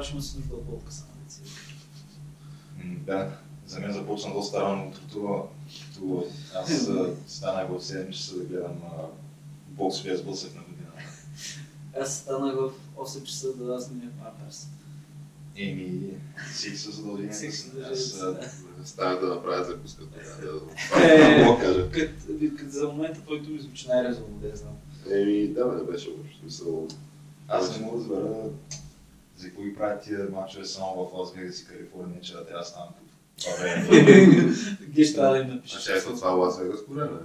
Ледоразбивач, има си нужда от подкаса. М, Да, за мен започна доста рано утрото. То Аз станах в 7 часа да гледам бокс без блъсък на година. Аз станах в 8 часа да снимя Памперс. Еми, си. със задълженията Аз, си, а, да. Става да направя закуска. Да, Е. за момента който ми звучи най-резонно, да я знам. Еми, да, бе, беше Смисъл, Аз не мога да разбера за ги правят тия мачове само в Лас Вегас и Калифорния, че да трябва да време. Геш трябва да им а напишеш. ще е това Лас Вегас по време.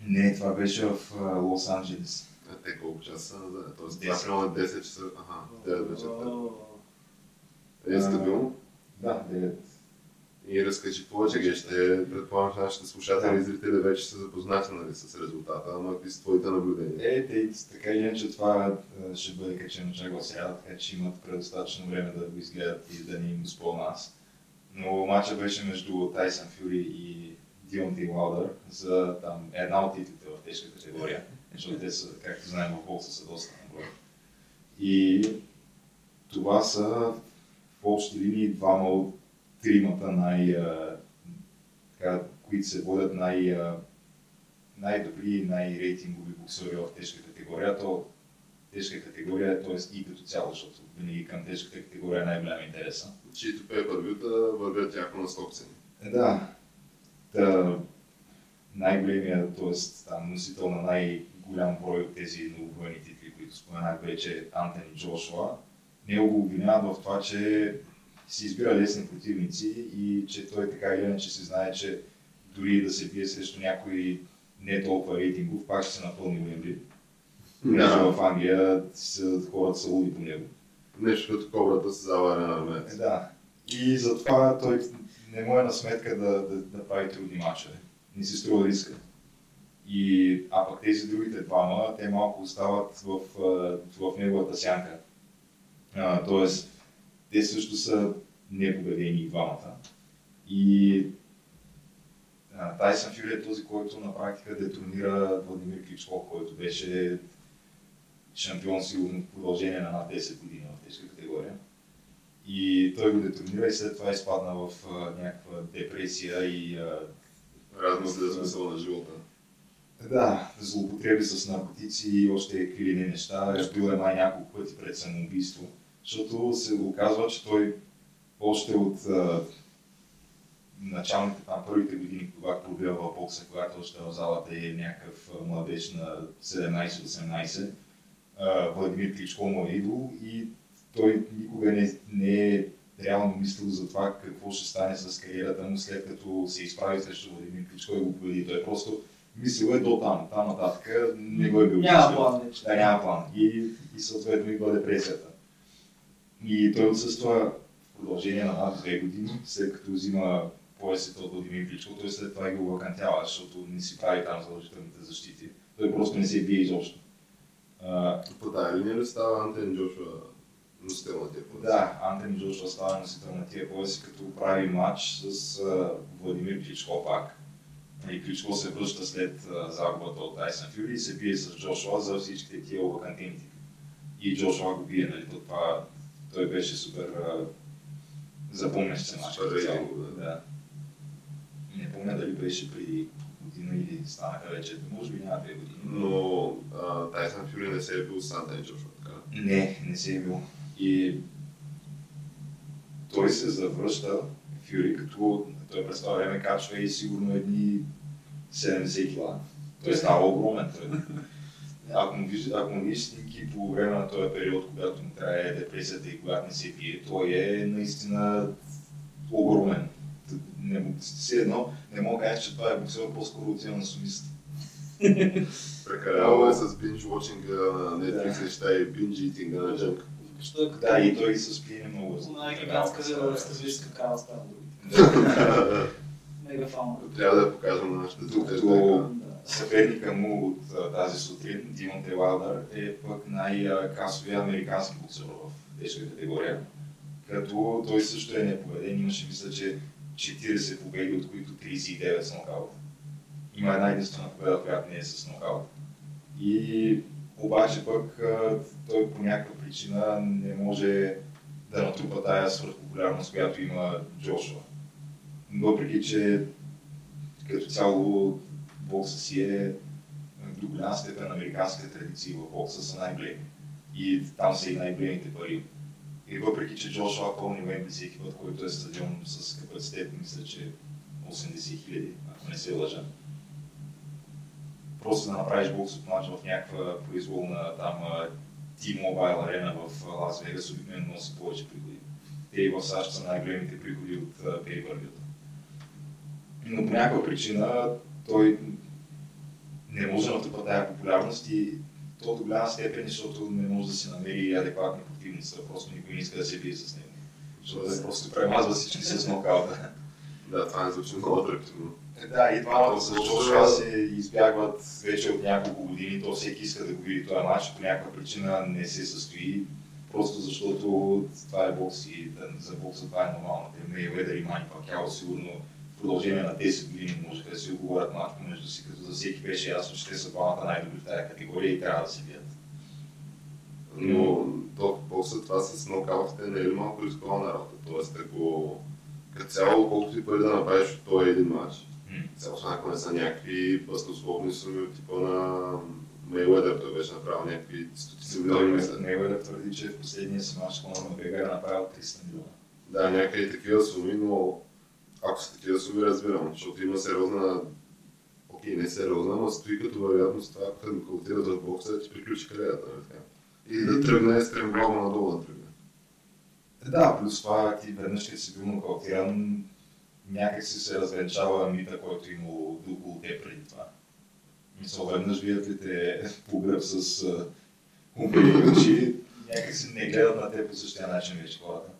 Не, това беше в а, Лос Анджелес. А те колко часа са назад? Тоест, това примерно е 10 часа. Аха, 9 вечерта. Е стабилно. Да, 9. И разкажи повече, ще предполагам, че нашите слушатели и зрители вече са запознати нали, с резултата, ама какви са твоите наблюдения? Е, те така или иначе това а, ще бъде качено чак сряда, така че имат предостатъчно време да го изгледат и да ни им спомня аз. Но матчът беше между Тайсън Фюри и Дионти Уалдър за там, една от титлите в тежка категория, защото те са, както знаем, в бокса са доста на брой. И това са в общи линии двама от тримата най- а, така, които се водят най- а, най-добри най-рейтингови боксери в тежка категория. То тежка категория, т.е. и като цяло, защото винаги към тежката категория е най-голям интереса. Чието пейпървюта вървят яко на собствени. Е, да. Та, най-големия, т.е. там носител на най-голям брой от тези новобойни титли, които споменах вече, Антони Джошуа. Него го обвиняват в това, че си избира лесни противници и че той така или иначе се знае, че дори да се бие срещу някой не толкова рейтингов, пак ще се напълни. Понеже Да. в Англия са, хората са луди по него. Нещо като кобрата с заварена Е, армеец. да. И затова той не му е на сметка да, да, да прави трудни мачове. Не си струва риска. И, а пък тези другите двама, те малко остават в, в неговата сянка. А, тоест, те също са непобедени и двамата. И а, Тайсън Фюри е този, който на практика детронира Владимир Кличко, който беше шампион сигурно в продължение на над 10 години в тежка категория. И той го детронира и след това изпадна в а, някаква депресия и Размисля за смисъл на живота. да, злоупотреби с наркотици и още какви ли не неща. Бил е май няколко пъти пред самоубийство. Защото се оказва, че той още от а, началните там първите години, когато пробива бокса, когато още в залата е някакъв младеж на 17-18, а, Владимир Кличко му е идол и той никога не, не е реално мислил за това какво ще стане с кариерата му след като се изправи срещу Владимир Кличко и го победи. Той просто мислил е до там, там нататък не го е бил Няма план вече. Да, няма план. И, и съответно идва депресията. И той отсъства продължение на над две години, след като взима поясите от Владимир Кличко, той след това и го вакантява, защото не си прави там задължителните защити. Той просто не се бие изобщо. А, По тази линия ли става Антен Джошуа носител на тия пояси? Да, Антони Джошуа става носител на тия пояси, като прави матч с а, Владимир Кличко пак. И Кличко се връща след а, загубата от Тайсън Фюри и се бие с Джошуа за всичките тия овакантини. И Джошуа го бие, нали? То Това, той беше супер а, запомнящ се мач. Супер като цяло. да. Не помня дали беше преди година или станаха вече, може би няма две години. Но Тайсън Фюри не се е бил с Антен Джошуа, така. Не, не се е бил. И той се завръща, Фюри, като той през това време качва и сигурно едни 70 кила. Той става огромен. Той. Ако му виж, ако му видиш снимки по време на този период, когато му трае депресията и когато не се бие, той е наистина огромен. Не, все едно, не мога да кажа, че това е боксер, по-скоро отива на сумист. Прекалявал е с бинж watching на Netflix неща и бинж eating на джънк. Що е Да, и той с пиене много. една гигантска стратегическа кава става другите. Мега фауна. Трябва да я покажем на нашите зрители. Съперника му от тази сутрин, Димон Телалдър, е пък най-касовия американски боксер в тежка категория. Като той също е непобеден, имаше мисля, че 40 победи, от които 39 с нокаут. Има една единствена победа, която не е с нокаут. И обаче пък той по някаква причина не може да натрупа тая свръхпопулярност, която има Джошуа. Въпреки, че като цяло бокса си е до голяма степен американска традиция в бокса са най-големи. И там са и най-големите пари. И въпреки, че Джошуа пълни Уембли всеки път, който е стадион с капацитет, мисля, че 80 хиляди, ако не се лъжа. Просто да направиш боксов матч в някаква произволна там T-Mobile арена в Лас Вегас обикновено носи повече приходи. Те и в САЩ са най-големите приходи от пейпървюта. Но по някаква причина той не може да тази популярност и то до голяма степен, защото не може да си намери адекватни противници, просто никой не иска да се бие с него. Защото да просто премазва всички с нокаута. Да, това не звучи много атрактивно. Да, и двамата с Джошуа се избягват вече от няколко години, то всеки иска да го види този матч, по някаква причина не се състои, просто защото това е бокс и да, за бокса това е нормално. Мейведър и Мани Пакяо сигурно продължение на 10 години можеха да си оговорят малко между си, като за всеки беше ясно, че те са двамата най-добри в тази категория и трябва да се бият. Но то бокса това с нокаутите не е ли малко рискована работа? Тоест, ако като цяло, колкото и пари да направиш от този един матч, цяло ако не са някакви баснословни суми от типа на Мейледър, той беше направил някакви стотици милиони. мисля. Мейведър твърди, че в последния си матч Конор Макгрегор е направил 300 милиона. Да, някакви такива суми, но ако са такива суми, разбирам, защото има сериозна Окей, не сериозна, но стои като вероятност това, ако те нокаутират в бокса, ти приключи кариерата, нали? И да тръгне стремглаво надолу да тръгне. Да, плюс това ти веднъж като си бил нокаутиран, някак си се развенчава мита, който е имал около теб преди това. Мисъл, веднъж бият ли те по гръб с умрели очи, някак си не гледат на теб по същия начин вече хората.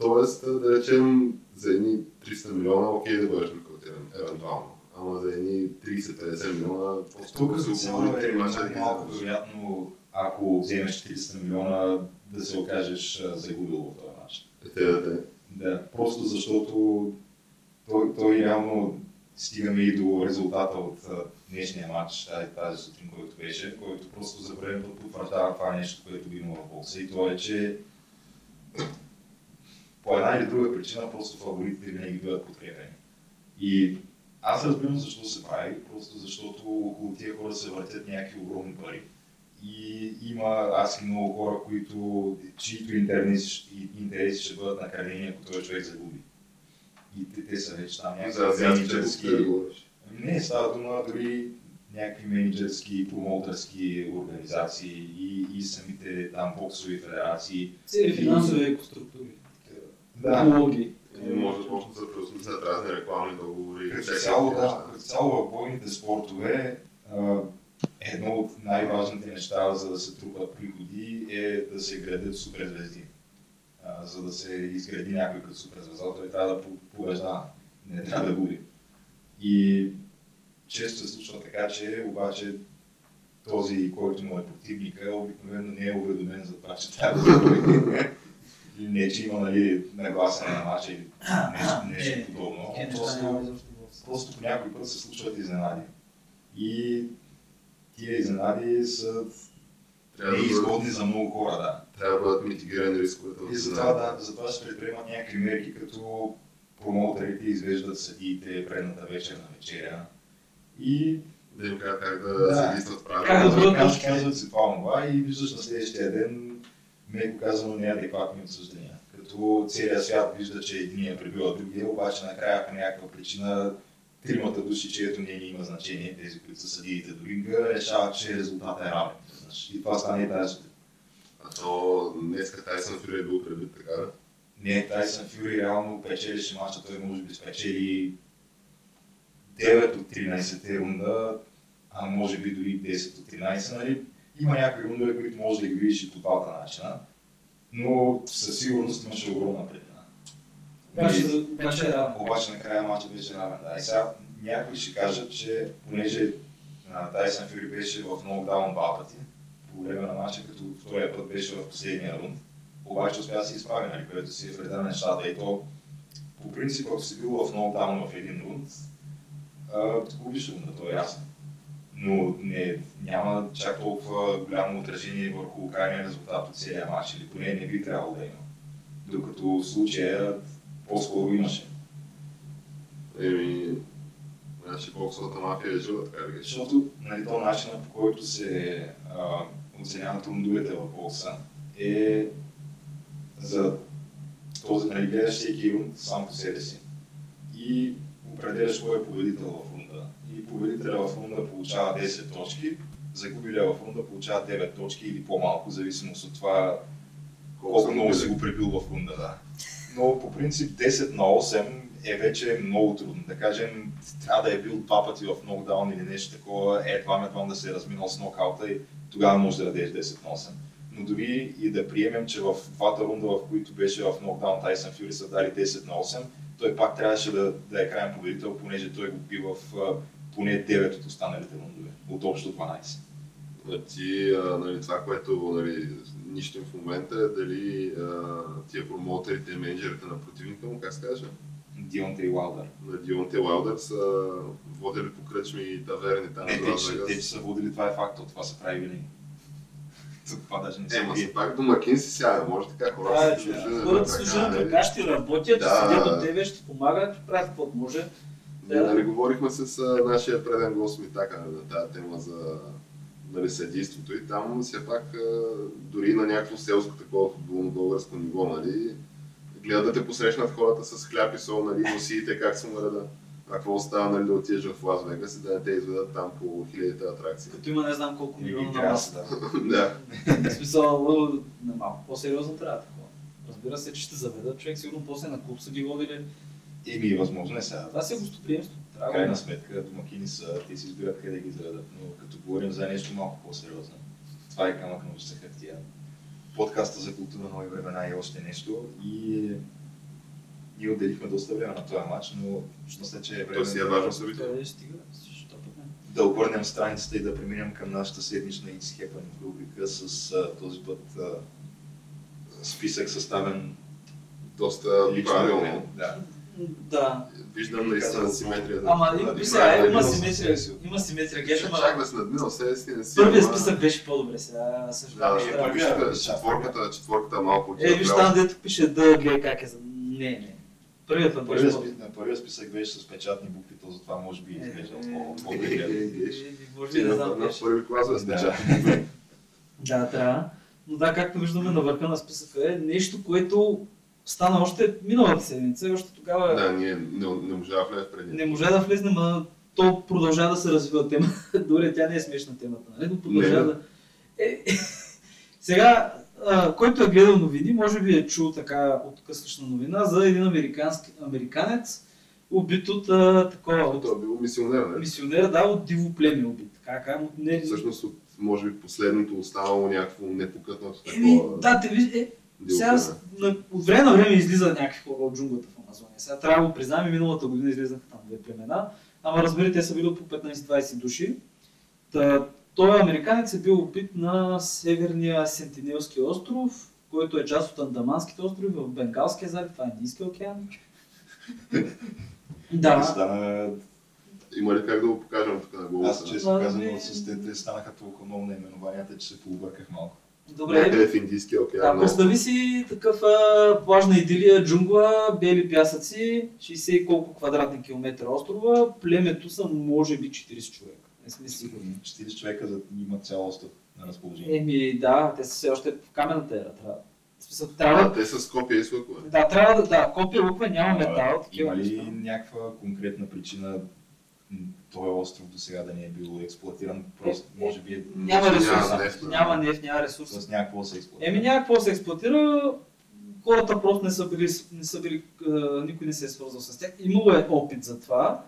Тоест, да речем, за едни 300 милиона, окей да бъдеш нокаутиран, евентуално. Ама за едни 30-50 милиона, Тук се цяло оговори е три мача малко вероятно, ако вземеш 30 милиона, да се окажеш загубил в този матч. Е, те да те. Да, просто защото той, той реално стигаме и до резултата от днешния матч, тази, тази сутрин, който беше, който просто за първи път потвърждава това нещо, което го има в бокса. И то е, че по една или друга причина просто фаворитите винаги биват подкрепени. И аз разбирам защо се прави, просто защото около тия хора се въртят някакви огромни пари. И има аз и много хора, които, чието интереси, интереси ще бъдат накарени, ако този човек загуби. И те, те са вече там За някакви менеджерски... говориш. Не, става дума дори някакви менеджерски, промоутърски организации и, и самите там боксови федерации. Цели финансови екоструктури. Да, Технологии. И може да почнат да се преосмислят разни рекламни договори. Като цяло, да, като цяло в бойните спортове едно от най-важните неща, за да се трупат приходи, е да се градят суперзвезди. А, за да се изгради някой като суперзвезда, той трябва да по- побеждава, не трябва да губи. И често се случва така, че обаче този, който му е противника, обикновено не е уведомен за това, че трябва да губи. Или не, че има нали, нагласене на матча или нещо, нещо Е, подобно. Е, Просто- просто по някой път се случват изненади. И тия изненади са неизгодни за много хора, да. трябва да бъдат митигирани рисковете. И затова, да, затова се предприемат някакви мерки, като промоутерите извеждат съдиите предната вечер на вечеря. И Да им кажат как да, Да. се действат Как да правилно. бъдат казват, си това това и виждаш на следващия ден, меко казано, неадекватни обсъждания. Като целият свят вижда, че един е пребил другия, обаче накрая по някаква причина тримата души, чието мнение има значение, тези, които са съдиите до ринга, решават, че резултатът е равен. Знаеш, И това стане тази. А то днеска Тайсън Фюри е бил пребит, така да? Не, Тайсън Фюри реално печелише матча, той може би спечели 9 от 13 рунда, а може би дори 10 от 13, нали? Има някои рундове, които може да ги видиш и по двата начина, но със сигурност имаше огромна предина. Обаче, обаче равно. Обаче накрая матчът беше равен. Да. И сега някои ще кажат, че понеже Тайсън Фюри беше в нокдаун два пъти, по време на матча, като втория път беше в последния рунд, обаче успя да се изправи, нали, което си е вреда на нещата. И то, по принцип, ако си бил в нокдаун в един рунд, губиш рунда, то е ясно. Но не, няма чак толкова голямо отражение върху крайния резултат от целия матч, или поне не би трябвало да има. Докато в случая по-скоро имаше. Еми, значи боксовата мафия е жива, така ги Защото нали, то начинът по който се а, оценяват рундовете в бокса е за този, нали, гледаш всеки рунд сам по себе си и определяш кой е победител в победителя в рунда получава 10 точки, загубилия в рунда получава 9 точки или по-малко, в зависимост от това колко много си го прибил в рунда. Да. Но по принцип 10 на 8 е вече много трудно. Да кажем, трябва да е бил два пъти в нокдаун или нещо такова, е едва едва да се е разминал с нокаута и тогава може да дадеш 10 на 8. Но дори и да приемем, че в двата рунда, в които беше в нокдаун Тайсън Фюри са дали 10 на 8, той пак трябваше да, да е крайен победител, понеже той го би в поне 9 от останалите рундове, от общо 12. А Ти, а, нали, това, което нали, нищо в момента е дали а, тия промоутерите и менеджерите на противника му, как се каже, Дионте и Уалдър. на Дионте Лаудър са водили по кръчми и таверни там в те, че, те, че са водили, това е факт, това се прави винаги. За това даже не се Е, ма си пак домакин си сяда, може така Да, хората че си служат хората служат на нали? крака, ще работят, Да. ще седят до тебе, ще помагат, правят каквото може. Ние нали, говорихме с а, нашия преден гост Митака на тази тема за нали, съдийството и там все пак а, дори на някакво селско такова футболно българско ниво, нали, гледат да те посрещнат хората с хляб и сол, нали, носиите как са му реда. А какво остава, нали, да отидеш в Лас Вегас и да не те изведат там по хилядите атракции. Като има не знам колко милиона на да масата. да. В смисъл, малко по-сериозно трябва такова. Разбира се, че ще заведат човек, сигурно после на клуб са ги водили. Еми, възможно е сега. Това си е гостоприемство. Трябва крайна да сметка домакини са, те си избират къде ги заведат, но като говорим за нещо малко по-сериозно, това е камък на устта хартия. Подкаста за култура нови времена и още нещо и ние отделихме доста време на този матч, но мисля, че е време То си е важно събитие. Да обърнем страницата и да преминем към нашата седмична It's Happening рубрика с а, този път а, списък съставен Доста правилно. Да. Да. Виждам наистина симетрия. Ама Да, има, да, сега, да, има да, симетрия, да, има симетрия, Геш, геш, чак ама да надминал себе си, не си. първият ама- списък беше по-добре, сега Да, съжалявам. да, първият- трябва- първият, четворката, четворката малко Е, виж там дето пише да, гледай как е. за- Не, не. Първият път беше Първият, по-добре. списък, беше с печатни букви, то затова може би изглежда Е, по- е, по-добре. Е, Може би не знам на първи клас да Да. спеча. Да, трябва. Но да, както виждаме на върха на списъка е нещо, което стана още миналата седмица и още тогава Да, ние не, не можа да влезе преди. не можа да влезне, но то продължава да се развива тема. Дори тя не е смешна темата, нали? но продължава Не. да... Е, сега, а, който е гледал новини, може би е чул така откъслична новина за един американски, американец, убит от а, такова, от Той е бил мисионер, не? мисионер, да, от диво племе убит. Как, как, от не... Всъщност от, може би, последното останало някакво непокътнато Еми, такова. да, те виж, е, сега на, от време на време излиза някакви хора от джунглата в Амазония. Сега трябва да го признаем, и миналата година излизаха там две племена, ама разбери, те са били по 15-20 души. Та, той американец е бил убит на северния Сентинелски остров, който е част от Андаманските острови в Бенгалския залив, това е Индийския океан. Да. Стана, Има ли как да го покажем тук на аз гласа? честно Ами- казано с те станаха толкова много наименованията, че се пообърках малко. Добре. Някъде в Индийския океан. Да, представи си такъв а, плажна идилия, джунгла, бели пясъци, 60 и колко квадратни километра острова, племето са може би 40 човека. Не сме сигурни. 40 човека за, имат цял остров на разположение. Еми да, те са все още в каменната ера. Трябва. Смисъл, А, трябва те са копия и с лъкове. да, трябва да, да, копия луква, няма метал, Има ли някаква конкретна причина този остров до сега да не е бил експлуатиран? Просто Е, може би е Няма Няма ресурс, нефт, няма нефт, няма ресурс. с някакво се експлуатира. Еми няма какво се експлуатира, хората просто не са били, не са били никой не се е свързал с тях. Имало е опит за това.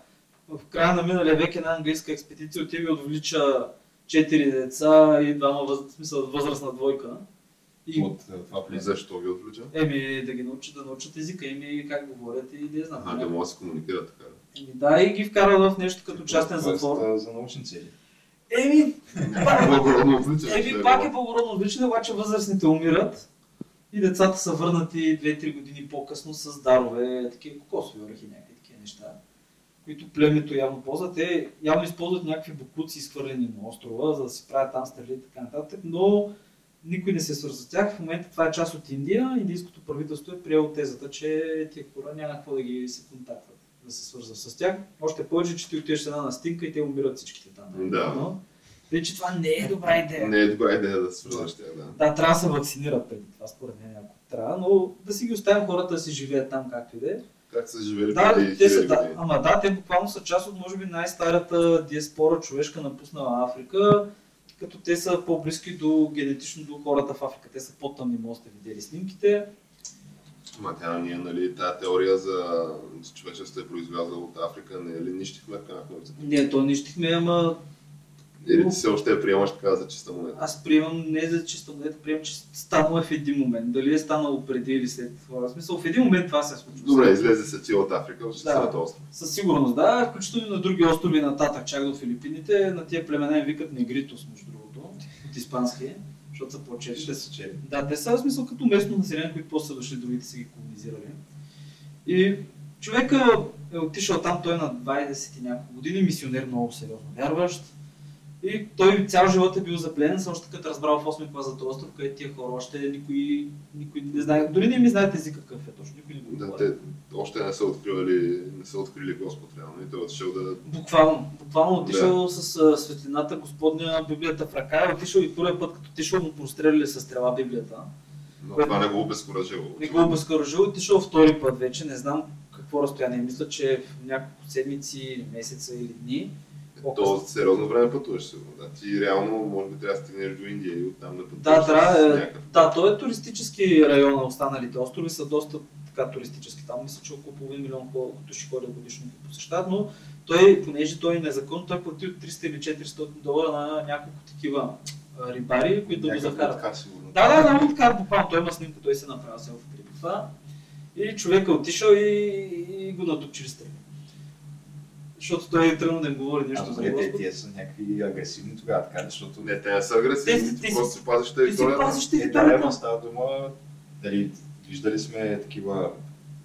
В края на миналия век една английска експедиция отива и отвлича четири деца и двама въз... смисъл, възрастна двойка. И, От е, това племе. Защо ги отвлича? еми, да ги научат да научат езика им и как говорят и да знам. А, да могат да се комуникират така. Еми, да, и ги вкарат в нещо като частен затвор. За научни цели. Еми, еми, е пак е благородно отвличане, обаче възрастните умират и децата са върнати 2-3 години по-късно с дарове, такива кокосови орехи, някакви такива неща. които племето явно ползва. Те явно използват някакви буклуци, изхвърлени на острова, за да си правят там стрели и така нататък, но никой не се свързва с тях. В момента това е част от Индия. Индийското правителство е приело тезата, че тия хора няма какво да ги се контактват, да се свързват с тях. Още повече, че ти отиваш една настинка и те умират всичките там. Да. Но, тъй, че това не е добра идея. Не е добра идея да се свързваш тях, да. Да, трябва да се вакцинират преди това, според мен, ако трябва, но да си ги оставим хората да си живеят там както и да е. Как са живели Да, преди те са, да, ама да, те буквално са част от, може би, най-старата диаспора човешка напуснала Африка, като те са по-близки до генетично до хората в Африка. Те са по-тъмни, може да видели снимките. Ма тя ние, нали, тази теория за че човечеството е произлязло от Африка, не е ли нищихме в сметка? Не, то нищихме, ама Или ти все още я приемаш така за чиста монета? аз приемам не за чиста монета, приемам, че станало е в един момент. Дали е станало преди или след това. В смисъл, в един момент това се е случило. Добре, излезе се ти от Африка, от чистата остров. Със сигурност, да. Включително и на други острови нататък, чак до Филипините, на тия племена им викат негритос, между другото, от испански, защото са по-чести. Ще се чели. Да, те са в смисъл като местно население, които после са дошли, другите са ги колонизирали. И човека е отишъл там, той е на 20 и няколко години, мисионер много сериозно вярващ. И той цял живот е бил запленен, още като разбрал в 8 клас за този остров, където тия хора още никой, никой не знае, дори не ми знаете език какъв е точно, никой не го Да, те още не са откривали, не са открили Господ реално и той е отишъл да... Буквално, буквално отишъл с а, светлината Господня Библията в ръка и отишъл и първият път, като отишъл му простреляли с стрела Библията. Но Което- това не го обезкуражило. Не го обезкуражил, отишъл втори път вече, не знам какво разстояние, мисля, че е в няколко седмици, месеца или дни. То сериозно време пътуваш сигурно. Да. Ти реално може би трябва да стигнеш до Индия и оттам да пътуваш. Да, трябва, с е, някакъв- да, той е туристически район на останалите острови, са доста така туристически. Там мисля, че около половин милион хора, души ходят годишно ги посещават, но той, понеже той е незаконно, той плати от 300 или 400 долара на няколко такива а, рибари, които да го закарат. подкаст, сигурно. Да, да, да, така буквално. Той има снимка, той се направил селфи преди това. И човек е отишъл и, и го надупчили стрели. Защото той е тръгнал да им говори А нещо за добре, те, Господ. тия са някакви агресивни тогава, така, защото Не, те не са агресивни, Те си- ти, ти просто си- пазиш Ти си територията. пазиш Е, територията. става дума, дали, виждали сме такива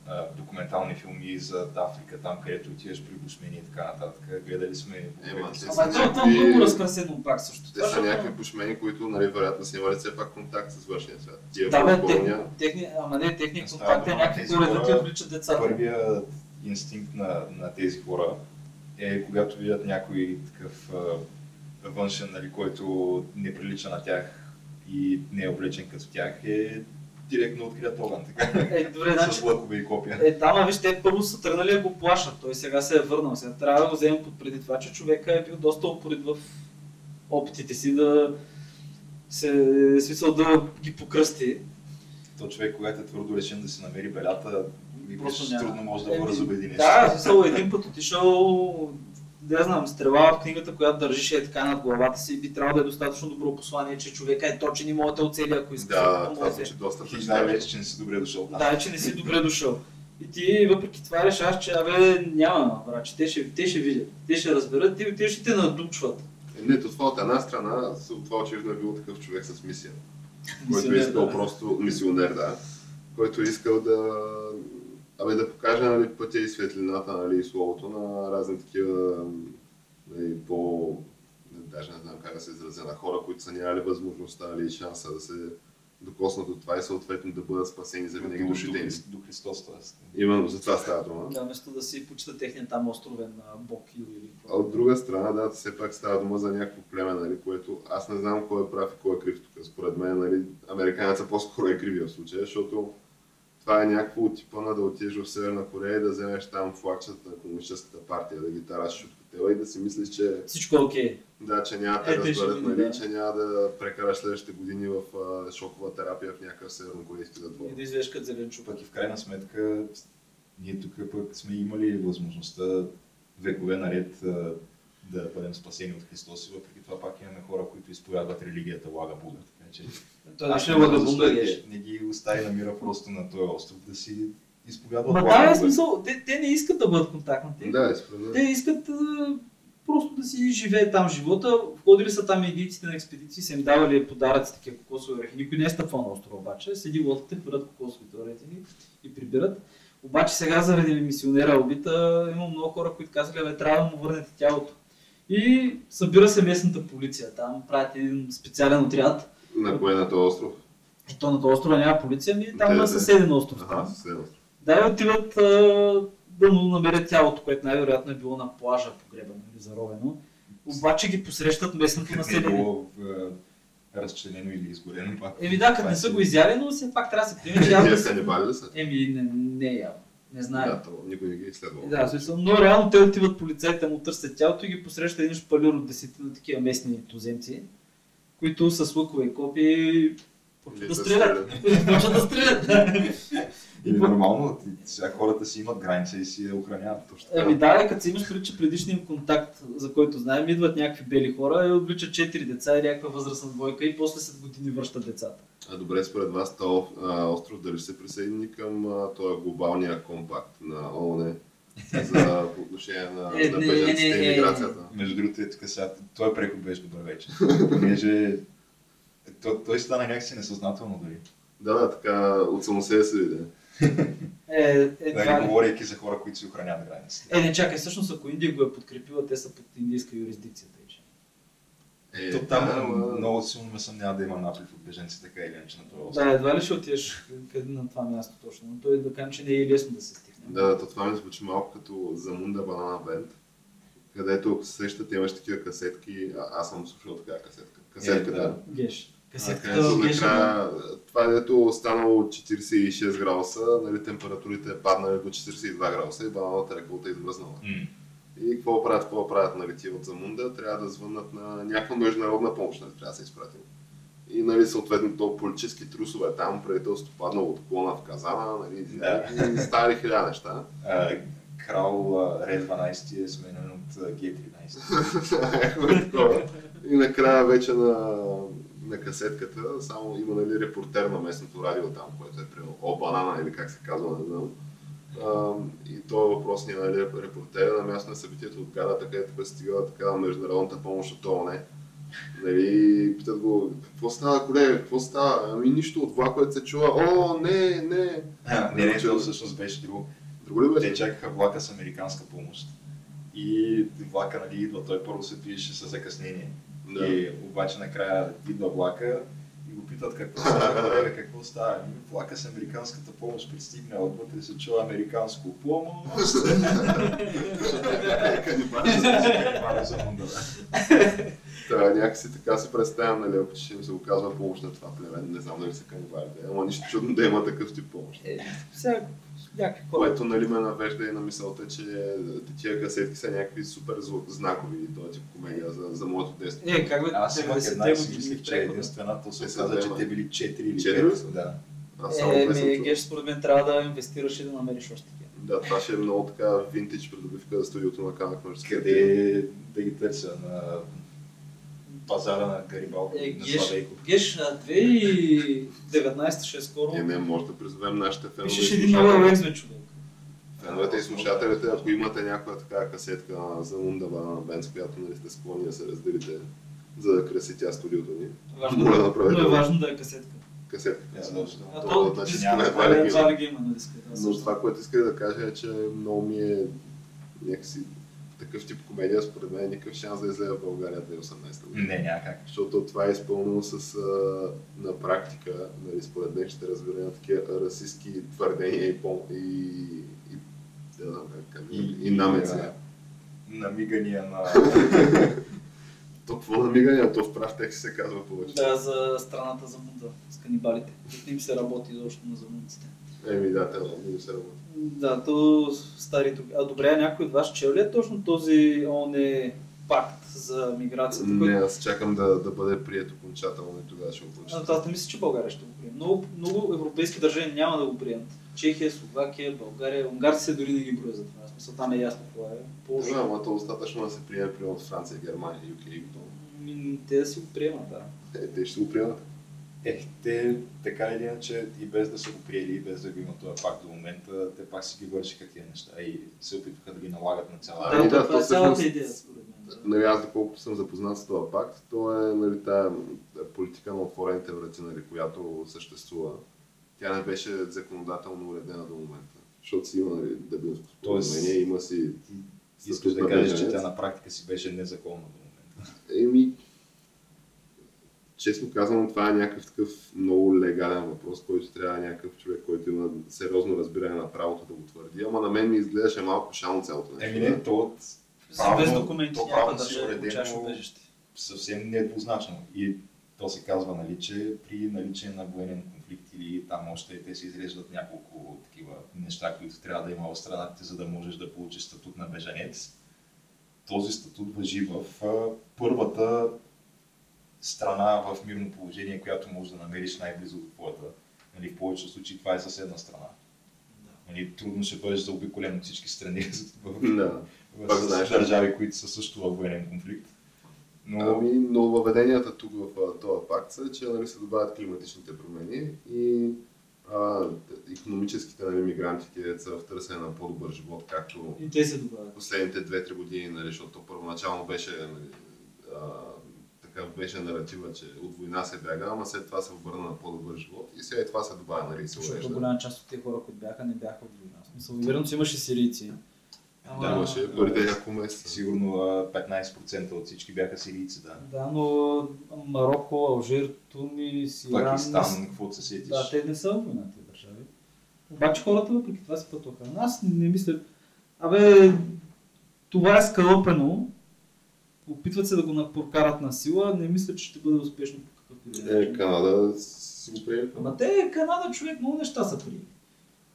а, документални филми за Африка, там където отиваш при бушмени и така нататък. Гледали сме... Ема, те са е някакви- много разкрасено пак също. Те са някакви бушмени, които, нали, вероятно са имали все пак контакт с външния свят. Тия Да, бе, техни, техни, ама не, Става контакт е някакви да ти отвличат децата. Първият инстинкт на, на тези хора е когато видят някой такъв а, външен, нали, който не прилича на тях и не е облечен като тях, е директно открият огън, така. Е, добре, значи, с лъкове и копия. Е, да, ма виж, те първо са тръгнали да го плашат. Той сега се е върнал. Сега трябва да го вземем под преди това, че човека е бил доста упорит в опитите си да се е смисъл да ги покръсти. То човек, когато е твърдо решен да си намери белята, Просто викаш, няма. трудно може да го разобеди нещо. Да, смисъл един път отишъл, да знам, стрела в книгата, която държише е така над главата си, би трябвало да е достатъчно добро послание, че човека е точен и може да те оцели, ако иска. Да, това звучи доста Ти впечатляващо. знаеш вече, че не си добре дошъл. Да, че не си добре дошъл. И ти въпреки това решаваш, че абе няма, брат, че те ще, те ще видят, те ще разберат, ти отиваш и те надупчват. Не, то това от една страна, това очевидно е бил такъв човек с мисия. Който е искал да. просто, мисионер, да, който е искал да, абе, да покаже нали, пътя и светлината нали, и словото на разни такива нали, по, даже не знам как да се изразя, на хора, които са нямали възможността или шанса да се докоснат от това и съответно да бъдат спасени за винаги До- душите им. до, до Христос, т.е. Именно за това става дума. Да, вместо да си почита техния там островен бог или или А какво. от друга страна, да, все пак става дума за някакво племе, нали, което аз не знам кой е прав и кой е крив тук. Според мен, нали, американеца по-скоро е кривия в случая, защото това е някакво от типа на да отидеш в Северна Корея и да вземеш там флагчета на комунистическата партия, да ги тараш от хотела и да си мислиш, че, Всичко е окей. Да, че няма да Е, разберат, нали, да. че няма да прекараш следващите години в а, шокова терапия в някакъв севернокорейски затвор. И да излезеш като зеленчук. Пък и в крайна сметка, ние тук пък сме имали възможността векове наред а, да бъдем спасени от Христос и въпреки това пак имаме хора, които изповядват религията Лага Буда. Така че Той не аз ще не да ги остави на мира просто на този остров да си изповядват Ма Лага да, Буда. смисъл, те, те не искат да бъдат контактнати. Да, и според мен. Те искат а, просто да си живее там живота. Ходили са там едиците на експедиции, са им давали подаръци, такива кокосови орехи. Никой не е стъпвал на острова обаче. Седи лодките, хвърлят кокосовите орехи и прибират. Обаче сега заради мисионера убита има много хора, които казали, бе, трябва да му върнете тялото. И събира се местната полиция. Там правят един специален отряд. На кое на този остров? И то на този остров няма полиция, ми там на съседен остров. Ага, съседен остров. Да, и отиват а, да му намерят тялото, което най-вероятно е било на плажа погребано или заровено. Обаче ги посрещат местното Не е население. било е, разчленено или изгорено. пак. Еми да, като не са го изяли, но все пак трябва да се приеме, че явно са... ли са? Еми, не, не е явно. Не знае. Да, то никой не ги е. Да, смисъл, но реално те отиват полицайите му търсят тялото и ги посреща един шпалир от десетина такива местни туземци, които с лукове и копи да стрелят. Почват да стрелят. Или нормално, ти- сега хората си имат граница и си я охраняват. Точно. Еми да, е, като си имаш преди, че предишния контакт, за който знаем, идват някакви бели хора и отвличат четири деца и някаква възрастна двойка и после след години връщат децата. А добре, според вас, този остров дали ще се присъедини към този глобалния компакт на ООН за по отношение на, Е, на бежанците и миграцията? Между другото е така сега, той преход беше добър вече. Понеже той, той стана някакси несъзнателно дори. Да, да, така от само себе си види. Е, едва Нали, ли. говорейки за хора, които си охраняват границите. Е, не чакай, всъщност ако Индия го е подкрепила, те са под индийска юрисдикция. Тъй. Е, То там да, много силно ме съмнява да има наплив от беженци, така или иначе на този остров. Да, едва ли ще отидеш къде на това място точно, но той да кажем, че не е лесно да се стигне. Да, то това ми звучи малко като Замунда Банана Бенд, където ако се сещате имаш такива касетки, а, аз съм слушал така касетка. Касетката. Е, да. Геш. А, Касетката в Геш. накрая, това е дето станало 46 градуса, нали, температурите е паднали до 42 градуса и баналната реколта е извръзнала. М. И какво правят, какво правят нали, тия от Замунда? Трябва да звъннат на някаква международна помощ, нали, трябва да се изпратим. И нали, съответно то политически трусове там, правителството паднало от клона в Казана, нали, Да. и стали хиляда неща. А, Крал а, Ре 12 е сменен от а, Г13. Някакво е такова. И накрая вече на, на касетката само има нали, репортер на местното радио там, което е примерно О Банана или как се казва, не знам. А, и той въпросният нали, репортер на място на събитието от гарата, където е стигала така международната помощ от ООН. Нали, питат го, какво става, колега, какво става? Ами нищо от това, което се чува. О, не, не. А, не, не, то всъщност беше друго. Друго ли беше? Те чакаха влака с американска помощ. И влака нали, идва, той първо се движеше с закъснение. Да. И обаче накрая идва влака и го питат какво става, колега, какво става. Ами, влака с американската помощ пристигна, отвътре се чува американско да. Та, някакси така си представям, нали, ако ще им се оказва помощ на това племе. Не знам дали са канибалите, ама нищо чудно да има такъв тип помощ. Е, хора. Което нали ме навежда и на мисълта, че тия касетки са някакви супер знакови и този тип комедия за, за моето детство. Е, как бе, Аз имах една и си 90-те мислих, че е единствената, се Те са оказа, че те били 4 или Четири ли 5. са? Да. Аз само Е, ми. Геш, според мен трябва да инвестираш и да намериш още такива. Да, това ще е много така винтидж придобивка за студиото на Канак Къде да ги търся? На пазара на Гарибалко, Е, на Геш. Геш, а, 2019 ще е скоро. И не, може да призовем нашите фенове. Пишеш един нова Ексмен човек. Феновете и слушателите, ако имате някоя така касетка за Мунда Банана Бенд, с която нали, сте склонни да се разделите, за да краси тя студиото ни. Важно, Моля, да, направете но е важно да е касетка. Касетка. А То, то, диска, едва ли ги това има. на диската? аз Но това, което исках да кажа е, че много ми е някакси такъв тип комедия, според мен никакъв шанс да излезе в България 2018 година. Не, няма как. Защото това е изпълнено с а, на практика, нали, според днешните разбирания, на такива расистски твърдения и, пом- и, и, да, как, кажа, и, и намеци. намигания на... То какво намигане, то в прав текст се казва повече. Да, за страната за мунда, с канибалите. Не им се работи изобщо на замунците. Еми да, те много се работи. Да, то стари... А добре, някой от вас чел ли е точно този ОНЕ пакт за миграцията? Не, който- аз чакам да, да бъде прият окончателно и тогава ще го прочета. Аз не мисля, че България ще го приеме. Много, много европейски държави няма да го приемат. Чехия, Словакия, България, унгарците дори не ги броят за това. Смисъл там е ясно какво е Да, положението. ама то достатъчно да се приеме примерно от Франция, Германия, UK и готово. Ами, Те да си го приемат, да. Е, те ще го приемат. Е, те така или иначе и без да са го приели, и без да го има този факт до момента, те пак си ги вършиха тия неща и се опитваха да ги налагат на цяла. Ами да, да, това е цялата идея, според мен. да. Нали, аз доколкото съм запознат с този пакт, то е нали, тая политика на отворените врати, нали, която съществува. Тя не беше законодателно уредена до момента. Защото си има нали, Дъблинско Тоест, споразумение, има си... Искаш статут да кажеш, че тя на практика си беше незаконна до момента. Еми, честно казвам, това е някакъв такъв много легален въпрос, който трябва някакъв човек, който има сериозно разбиране на правото да го твърди. Ама на мен ми изглеждаше малко шално цялото нещо. Еми не, то от Без документи то няма правно да си уредено- съвсем недвузначно. И то се казва, нали, че при наличие на военен конфликт или там още те се изреждат няколко такива неща, които трябва да има в страната, за да можеш да получиш статут на бежанец. Този статут въжи в първата страна в мирно положение, която можеш да намериш най-близо до твоята. Нали, в повечето случаи това е съседна страна. Нали, трудно ще бъдеш заобиколен от всички страни в, Да. в, Пак в знаеш. държави, които са също във военен конфликт. Но Ами, но въведенията тук в този пакт са, че нали, се добавят климатичните промени и а, економическите нали, мигрантите са в търсене на по-добър живот, както И те се добавят. последните 2-3 години, нали, защото първоначално беше нали, а, такъв беше наратива, че от война се бяга, ама след това се обърна на по-добър живот и сега и това се добавя, нали, се Защото урежда. голяма част от тези хора, които бяха, не бяха от война. Смисъл, вероятно си имаше сирийци. Да, имаше първите няколко месеца. Сигурно а, 15% от всички бяха сирийци, да. Да, но Марокко, Алжир, Тунис, Иран... Пакистан, какво се сетиш? Да, те не са в война, тези държави. Обаче хората въпреки това се пътуваха. Аз не мисля... Абе, това е скалъпено. Опитват се да го прокарат на сила. Не мисля, че ще бъде успешно по какъвто и да е. Е, Канада си го приели. Ама те, Канада, човек, много неща са приели.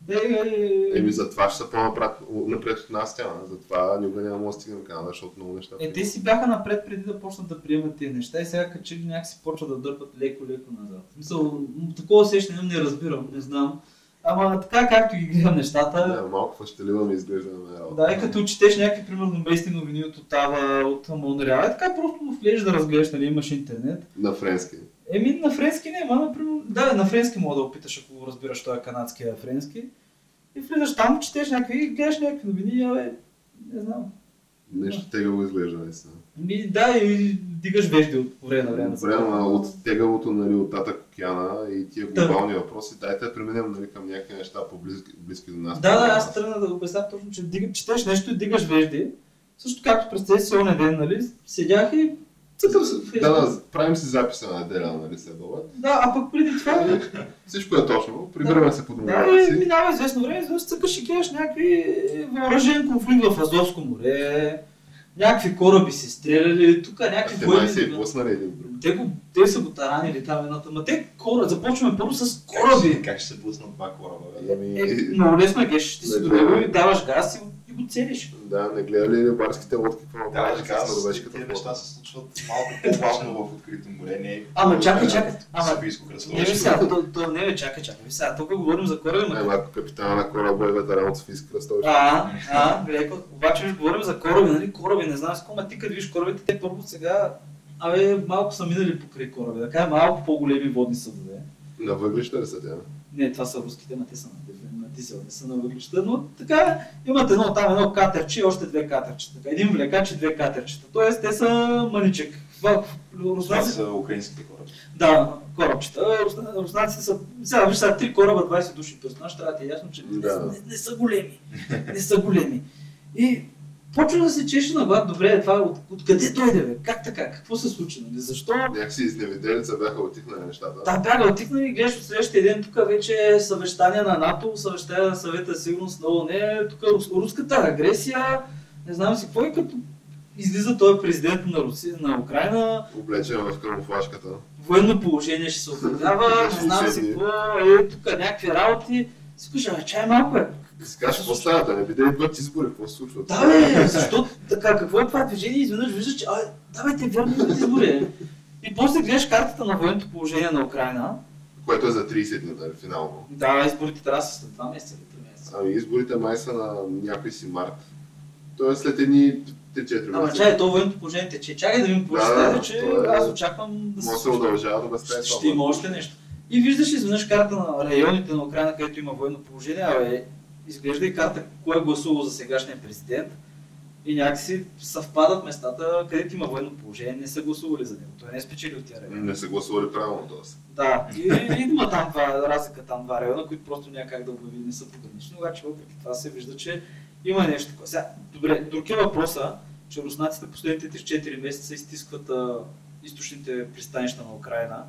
Те, Еми, затова ще са по-напред напред от нас тя. Затова никога няма да стигнем Канада, защото много неща. Е, те си бяха напред преди да почнат да приемат тези неща и сега като че ли някакси почват да дърпат леко-леко назад. В смисъл, такова усещане имам, не разбирам, не знам. Ама така както ги гледам нещата, Да, малко фащелива ми изглежда на работа. Да, и като четеш някакви, примерно, местни новини от Отава, от Монреал, е така просто му влезеш да разгледаш, нали, имаш интернет. На френски. Еми, на френски не, ма, например, да, на френски мога да опиташ, ако го разбираш, той е канадския френски. И влизаш там, четеш някакви, гледаш някакви новини, и, абе, не знам. Нещо тегаво изглежда наистина. Ми, да, и дигаш вежди от време на време. Добре, ама от тегавото нали, от татък океана и тия Да. глобални въпроси, дайте да преминем нали, към някакви неща по-близки близки до нас. Да, да, аз тръгна да обяснявам точно, че дига, четеш нещо и дигаш вежди. Също както през тези си оня ден, нали, седях и цъкам се Да, да, правим си записа на неделя, нали, след обед. Да, а пък преди това Всичко е точно, прибираме се по Да, си. минава известно време, изведнъж цъкаш и гледаш някакви въоръжен конфликт в Азовско море, някакви кораби се стреляли, тук някакви Те военни... се е пуснали един друг. Те, го, те са го таранили там едната, ма те кора, започваме първо с кораби. Как ще се пуснат два кораба? бе? Еми, Е, много лесно е, геш, ти си до него и даваш газ и, го- и го целиш. Да, не гледали рибарските лодки, какво Да, правят така, с норвежката тези флота. неща се случват малко по-бавно в открито море, не Ама чакай, чакай, ама... Не, кръстовище. сега, то, то, не, бе, чакай, чакай. Виж Сега, тук говорим за кораби, ма... Ема, ако капитана на кораба е ветеран от Софийски кръстовище. А, а, леко. Обаче виж, говорим за кораби, нали? Кораби, не знам с кого, ма ти като виж корабите, те първо сега, абе, малко са минали покрай кораби, да кажа, малко по-големи водни съдове. На въглища ли са тя? Не, това са руските, ма те са на дизел- не са на въглища, но така, имат едно там, едно катерче и още две катерчета. Така, един влекач и две катерчета. Тоест, те са маничек. Това, са украинските кораби. да, корабчета. Русна- Руснаците са, сега виж сега, три кораба, 20 души трябва да ти е ясно, че не, Да. са- не, не са големи. Не са големи. И почва да се чеше на глад, добре, това от, откъде дойде, бе? Как така? Какво се случи? Нали? Защо? Някакси изневиделица бяха отихнали нещата. Да, бяга отикнали и гледаш от следващия ден, тук вече е съвещание на НАТО, съвещание на съвета сигурност на ООН, тук рус, руската агресия, не знам си какво и като излиза той президент на Русия, на Украина, Облечен в камуфлажката. военно положение ще се обявява, не знам си какво, е тук някакви работи. Си кажа, бе, чай малко е. Си кажеш, какво става? Да не биде идват избори, какво се случва? Да, бе, защо така, какво е това движение? И Изведнъж виждаш, че, а, да, бе, те вярно избори. И после гледаш картата на военното положение на Украина. Което е за 30 дни, нали, финално. Да, изборите трябва да са след 2 месеца или 3 месеца. Ами изборите май са на някой си март. Тоест след едни 3-4 Ама месеца. чай, то военното положение тече. Чакай да какво ще Да, стане, че е- аз очаквам да Може да се се удължава до Ще, безкрай ще има още нещо. И виждаш изведнъж карта на районите на Украина, където има военно положение, абе, изглежда и карта кой е гласувал за сегашния президент. И някакси съвпадат местата, където има военно положение, не са гласували за него. Той не е спечелил тия райони. Не са гласували правилно т.е. Да, и, и има там два, разлика там два района, които просто някак да обяви не са погранични, обаче въпреки това се вижда, че има нещо такова. Сега, добре, друг е въпроса, че руснаците последните 3-4 месеца изтискват а, източните пристанища на Украина.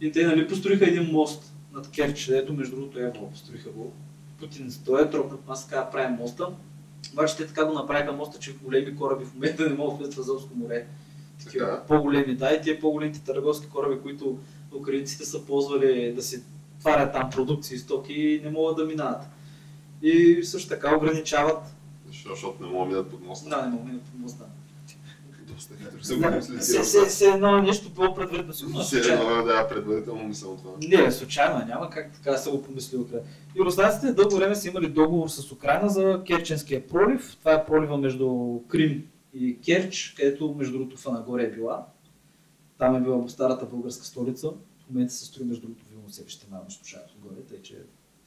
И те нали построиха един мост над Керч, ето между другото Ево построиха го. Путин стоя, тропнат нас така правим моста. Обаче те така го направиха моста, че големи кораби в момента не могат да влезат в Азовско море. Такива Така. по-големи, да, и тия по-големите търговски кораби, които украинците са ползвали да си тварят там продукции и стоки, не могат да минават. И също така ограничават. Защо? Защото не могат да минат под моста. Да, не могат да минат по моста. Доста хитро го мисли. Се, се, се едно нещо било предварително. Сигурно Се едно да, предварително мисъл това. Не, случайно, няма как така да се го помисли Украина. И руснаците дълго време са имали договор с Украина за Керченския пролив. Това е пролива между Крим и Керч, където между другото Фанагоре е била. Там е била старата българска столица. В момента се строи между другото вилно селище на Мощушаев отгоре, тъй че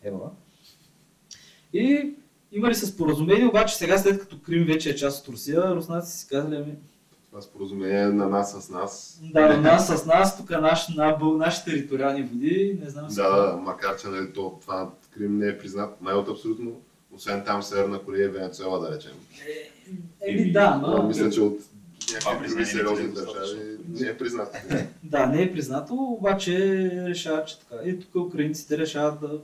е била. И имали се споразумение, обаче сега след като Крим вече е част от Русия, руснаците си казали, ами, Това споразумение на нас с нас. да, на нас с нас, тук наш, на, наши териториални води, не знам си Да, да, макар че нали, то, това Крим не е признат май от абсолютно, освен там Северна Корея и Венецуела, да речем. Е, Еми да, Но но... мисля, че от някакви други сериозни е държави не е признат. Да, не е признато, обаче решават, че така. И тук украинците решават да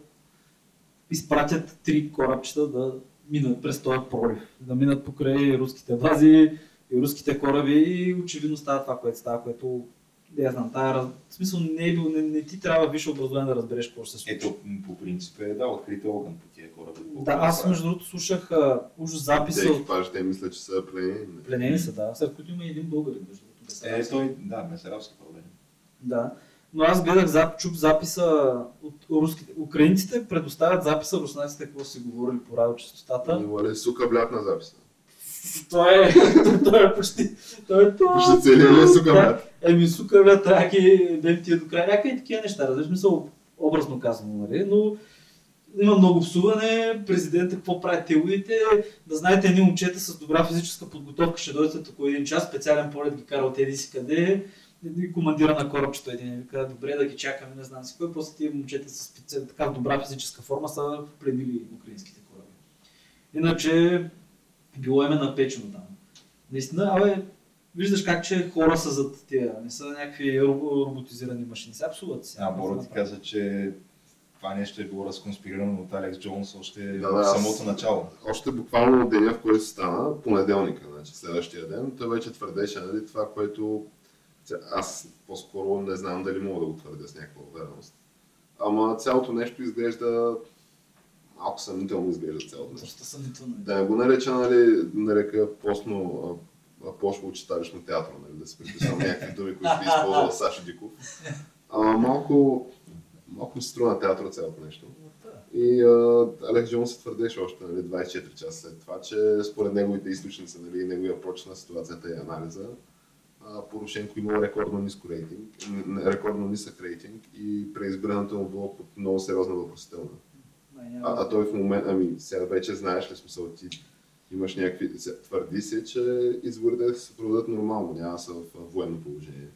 изпратят три корабчета да минат през този пролив. Да минат покрай руските бази и руските кораби и очевидно става това, което става, което не я знам, тая, раз- в смисъл не, е бил, не, не ти трябва висше образование да разбереш какво ще се случи. Ето, по принцип е да, открите огън по тия кораби. да, аз между другото слушах а, уж записа Те от екипажите мисля, че са пленени. пленени са, да, след които има един българин, между другото. Е, той, да, месарабски проблем. Да. Но аз гледах, зап, чух записа от руските. Украинците предоставят записа, руснаците какво си говорили по радиочастотата. Има ли сука блят на записа? Той е, той е почти, той е. Ще целият ли е сука блят? Еми, сука, бе, трябва ги бем тия до края. Някакви такива неща, разбираш, мисъл, образно казано, нали? Но има много всуване, президента какво прави телуите, да знаете, едни момчета с добра физическа подготовка ще дойдат около един час, специален полет ги кара от еди си къде, и командира на корабчето един вика, добре да ги чакаме, не знам си кой, после тия момчета с така добра физическа форма са плебили украинските кораби. Иначе било име напечено там. Наистина, абе, виждаш как че хора са зад тия, не са някакви ро- роботизирани машини, са псуват си. А, Боро ти каза, че това нещо е било разконспирирано от Алекс Джонс още Да, в самото начало. Още буквално от деня, в който стана, понеделника, значи следващия ден, той вече твърдеше, нали, това, което аз по-скоро не знам дали мога да го твърдя с някаква увереност. Ама цялото нещо изглежда малко съмнително изглежда цялото нещо. Доста съмнително. е. Да го нареча, нали, нарека постно, а, а, пошло читалищно театро, нали, да се приписвам някакви думи, които би използвал Сашо Диков. Ама малко, малко ми се струва на театъра цялото нещо. И а, Алекс Джонс се твърдеше още нали, 24 часа след това, че според неговите източници, нали, неговия проч на ситуацията и анализа, а, Порошенко имал рекордно ниско рейтинг, рекордно нисък рейтинг и преизбирането му било под много сериозна въпросителна. А, а той в момента, ами сега вече знаеш ли смисъл, ти имаш някакви, твърди се, че изборите се проведат нормално, няма са в военно положение.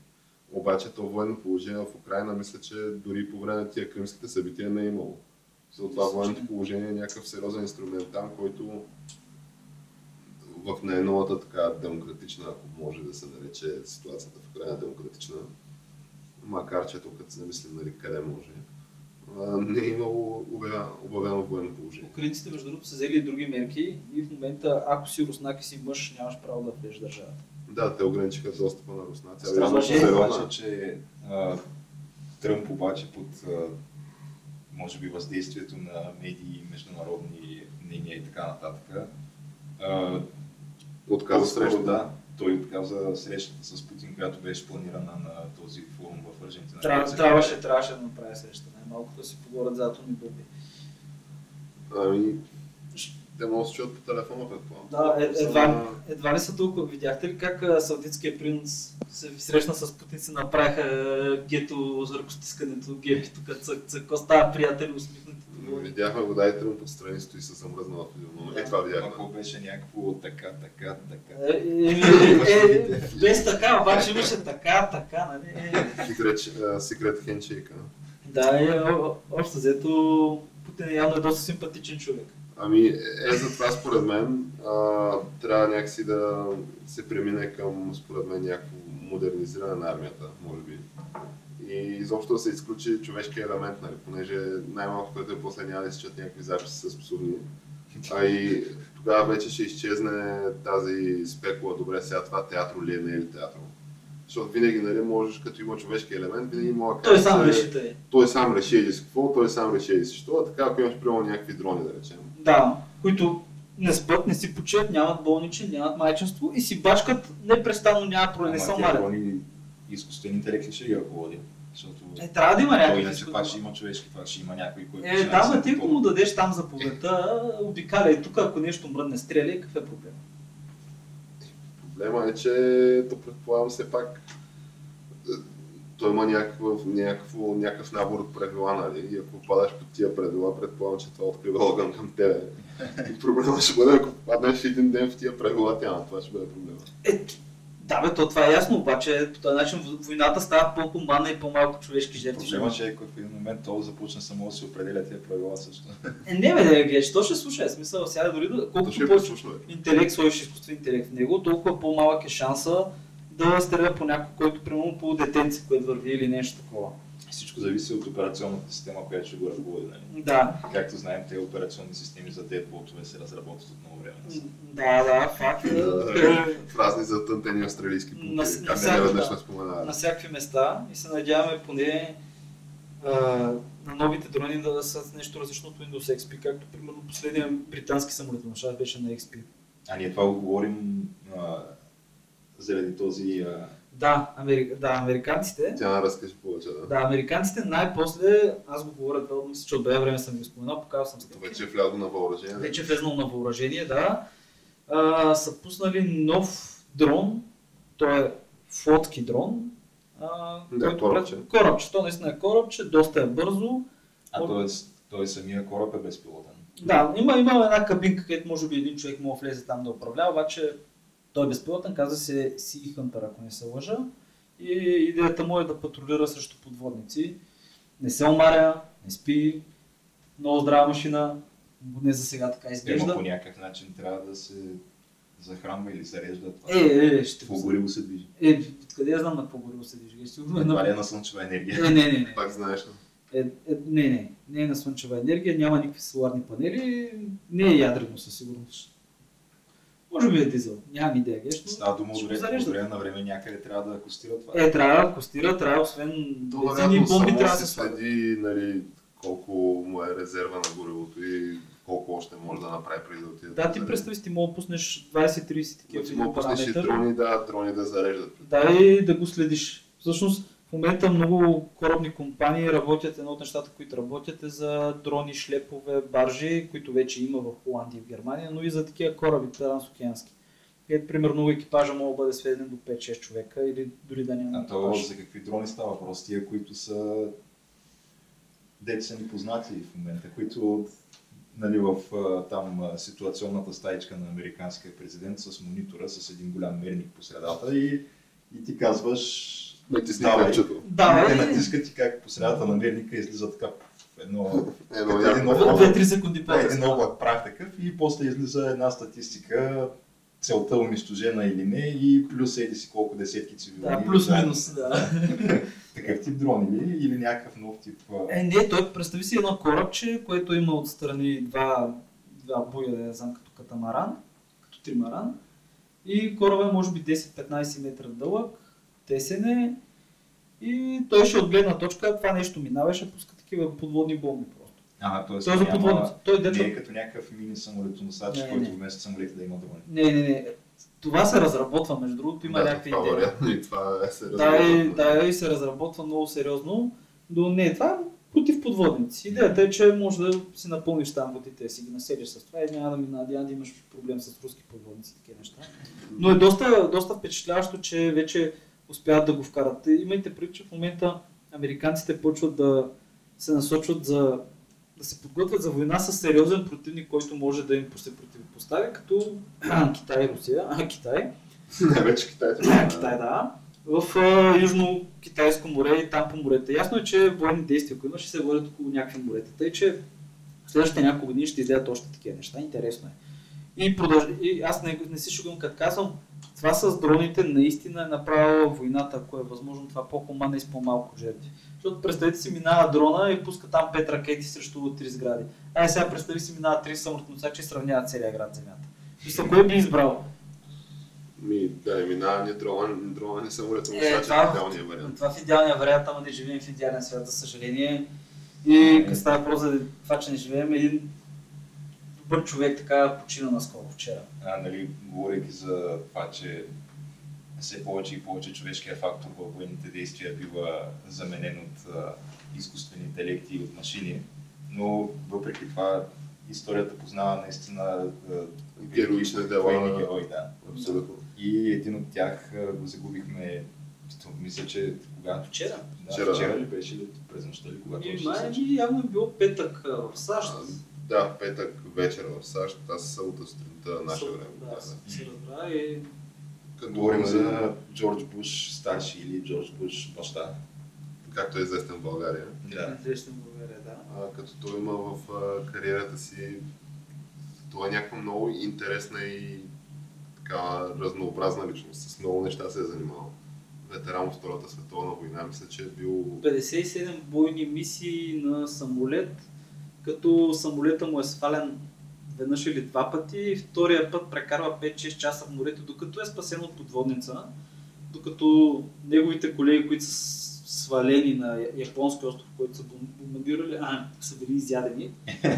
Обаче то военно положение в Украина, мисля, че дори по време на тия кримските събития не е имало. За това военното положение е някакъв сериозен инструмент там, който в най-новата така демократична, ако може да се нарече ситуацията в Украина демократична, макар че тук като се намислим нали, къде може, не е имало обявено, военно положение. Украинците, между другото, са взели и други мерки и в момента, ако си руснак и си мъж, нямаш право да влезеш държавата. Да, те ограничиха достъпа на руснаци. Странно обаче- е обаче, че а, Тръмп обаче под а, може би въздействието на медии, международни мнения и така нататък. А, Отказа среща. Да, той отказа срещата с Путин, която беше планирана на този форум в Аржентина. Трябва, където се трябваше, трябваше да направя среща. Най-малко да си поговорят за атомни бомби. Ами, Те могат да се чуят по телефона, предполагам. Да, е, едва, на- едва ли са толкова. Видяхте ли как саудитския принц се срещна с Путин, се направиха гето за ръкостискането, гепи тук, цък, цък, какво става, приятели, усмихнати. Видяхме го, дайте му подстрани стои с замръзнала физиономия. И това видяхме. Ако беше някакво така, така, така. Е, е, е, е, без така, обаче имаше така, така, нали? Е, секрет хенчейка. Да, е, общо взето Путин явно е доста симпатичен човек. Ами, е за това според мен а, трябва някакси да се премине към, според мен, някакво модернизиране на армията, може би. И изобщо да се изключи човешкия елемент, нали, понеже най-малко, което е после няма да изчат някакви записи с абсурдни. А и тогава вече ще изчезне тази спекула, добре, сега това театро ли е, не е ли театро. Защото винаги, нали, можеш, като има човешки елемент, винаги да Той сам е, реши тъй. той сам реши еди какво, той сам реши еди си що, а така ако имаш примерно някакви дрони, да речем. Да, които не спят, не си почиват, нямат болничен, нямат майчинство и си бачкат непрестанно, няма проблем, не тия умарят. изкуствен интелект ли ще ги ръководи? Защото Е, трябва да има той някакви иначе пак ще има човешки, пак ще има някой, който Е, ще да, ма ти ако му дадеш там заповедта, обикаляй тук, ако нещо мръдне, стреляй, какъв е проблем? Проблема е, че то предполагам все пак той има някакъв, някакво, някакъв набор от правила, нали? И ако падаш под тия правила, предполагам, че това открива огън към тебе. И проблема ще бъде, ако паднеш един ден в тия правила, тя, това ще бъде проблема. Е, да, бе, то това е ясно, обаче по този начин войната става по-хуманна и по-малко човешки жертви. Проблема че е, ако в един момент то започне само да си определя тези правила също. Е, не, бе, да гледаш, то ще слуша, е смисъл, сега дори да, То колкото повече интелект, сложиш изкуствен интелект в него, толкова по-малък е шанса да стреля по някой, който примерно по детенци, което върви или нещо такова. Всичко зависи от операционната система, която ще го ръководи. Нали? Да, Както знаем, те операционни системи за дедботове се разработват от много време. да, да, факт. е. В разни затънтени австралийски На- пункти, на как всяка- не веднъж да. не споменава. на всякакви места и се надяваме поне на новите дрони да са нещо различно от Windows XP, както примерно последния британски самолетоношар беше на XP. А ние това го говорим заради този... А, Да, Амери... да, американците. Тя разкажи повече, да. Да, американците най-после, аз го говоря това, мисля, че от бе време съм ви споменал, показал съм снимки. вече е влязло на въоръжение. вече е влезнал на въоръжение, да. А, са пуснали нов дрон, той е флотски дрон. А, Да, корабче. Корабче, то наистина е корабче, доста е бързо. а т.е. той самия кораб е безпилотен. Да, има, има една кабинка, където може би един човек може да влезе там да управлява, обаче той е безпилотен, казва се Sea Hunter, ако не се лъжа. И идеята му е да патрулира срещу подводници. Не се омаря, не спи, много здрава машина, не за сега така Ема изглежда. по някакъв начин трябва да се захранва или зарежда това. Е, е, е, ще По гориво се движи. Е, къде я знам на какво гориво се движи? Сигурно е е на... на слънчева енергия? Е, не, не, не. Пак знаеш? Е, е, не, не, не е на слънчева енергия, няма никакви соларни панели, не е ядрено със сигурност. Може би е дизел, нямам идея. Геш, Става дума ще от време, време на време някъде трябва да акустира това. Е, трябва да костира, трябва освен бензини бомби само трябва да се следи нали, колко му е резерва на горивото и колко още може да направи преди да отиде. Да, ти представи си, ти мога да пуснеш 20-30 такива Ти му един пуснеш и дрони, да, дрони да зареждат. Да, и да го следиш. Всъщност, момента много корабни компании работят, едно от нещата, които работят е за дрони, шлепове, баржи, които вече има в Холандия и в Германия, но и за такива кораби трансокеански. Където, примерно, екипажа може да бъде сведен до 5-6 човека или дори да няма А то екипаж. за какви дрони става въпрос? Тия, които са деца са непознати в момента, които нали, в там ситуационната стаичка на американския президент с монитора, с един голям мерник по средата и, и ти казваш Копчето. Да, те е. натискат и как по средата на мерника излиза така едно, Едно Един облак. 2-3 секунди е, по-късно. едно облак прах такъв и после излиза една статистика целта унищожена или не и плюс еди си колко десетки цивилни. Да, плюс-минус, да. Такъв тип дрон или, или някакъв нов тип. Е, не, той представи си едно корабче, което има отстрани два, два буя, да не знам, като катамаран, като тримаран. И кораба е може би 10-15 метра дълъг, тесен е. И той ще от гледна точка това нещо минава ще пуска такива подводни бомби просто. Ага, т.е. Той е за подводници. Той Не дечо... е като някакъв мини самолетоносач, Не, не, който не. вместо самолети да има дрони. Не, не, не. Това се разработва, между другото, има да, някакви това идеи. вероятно и това е се Да, и, разработва. да, и се разработва много сериозно. Но не, това против подводници. Идеята е, че може да си напълниш там водите, си ги населиш с това и няма да, мина, няма да имаш проблем с руски подводници и такива неща. Но е доста, доста впечатляващо, че вече успяват да го вкарат. Имайте предвид, че в момента американците почват да се насочват за да се подготвят за война с сериозен противник, който може да им се противопостави, като Китай и Русия. А, Китай. Най-вече Китай. Китай, да. В а, Южно-Китайско море и там по морета. Ясно е, че военни действия, които ще се водят около някакви морета. Тъй, че в следващите няколко години ще излядат още такива неща. Интересно е. И, продълж... и аз не, не си шугам, като казвам, това с дроните наистина е направила войната, ако е възможно, това по-хуманно и с по-малко жертви. Защото представете си, минава дрона и пуска там пет ракети срещу три сгради. Ай сега представи си, минава три самолетносачи и сравняват целия град Земята. Мисля, кой би избрал? Ми, да, не минава ни дрона, дрона не самолет, само Е, е, това- идеалния вариант. Това в идеалния вариант, ама не живеем в идеален свят, за съжаление. И става въпрос за това, че не живеем, един добър човек така почина наскоро, вчера. А, нали, говорейки за това, че все повече и повече човешкият фактор във военните действия бива заменен от а, изкуствени интелекти и от машини, но въпреки това историята познава наистина Героични дела. военни герои, да. Абсолютно. И един от тях а, го загубихме, мисля, че кога? Вчера. Да, Вчера, вчера, ли беше ли през нощта ли, когато И май явно е било петък в САЩ. А, Да, в петък вечер в САЩ, аз събота сутринта наше време. Да, се разбра и Като Говорим за Джордж Буш старши или Джордж Буш баща. както е известен в България. Да. известен в България, да. А, като той има в а, кариерата си, той е някаква много интересна и така разнообразна личност. С много неща се е занимавал. Ветеран от Втората световна война, мисля, че е бил 57 бойни мисии на самолет, като самолета му е свален веднъж или два пъти и втория път прекарва 5-6 часа в морето, докато е спасен от подводница, докато неговите колеги, които са свалени на японски остров, който са бом- бомбардирали, а, са били изядени.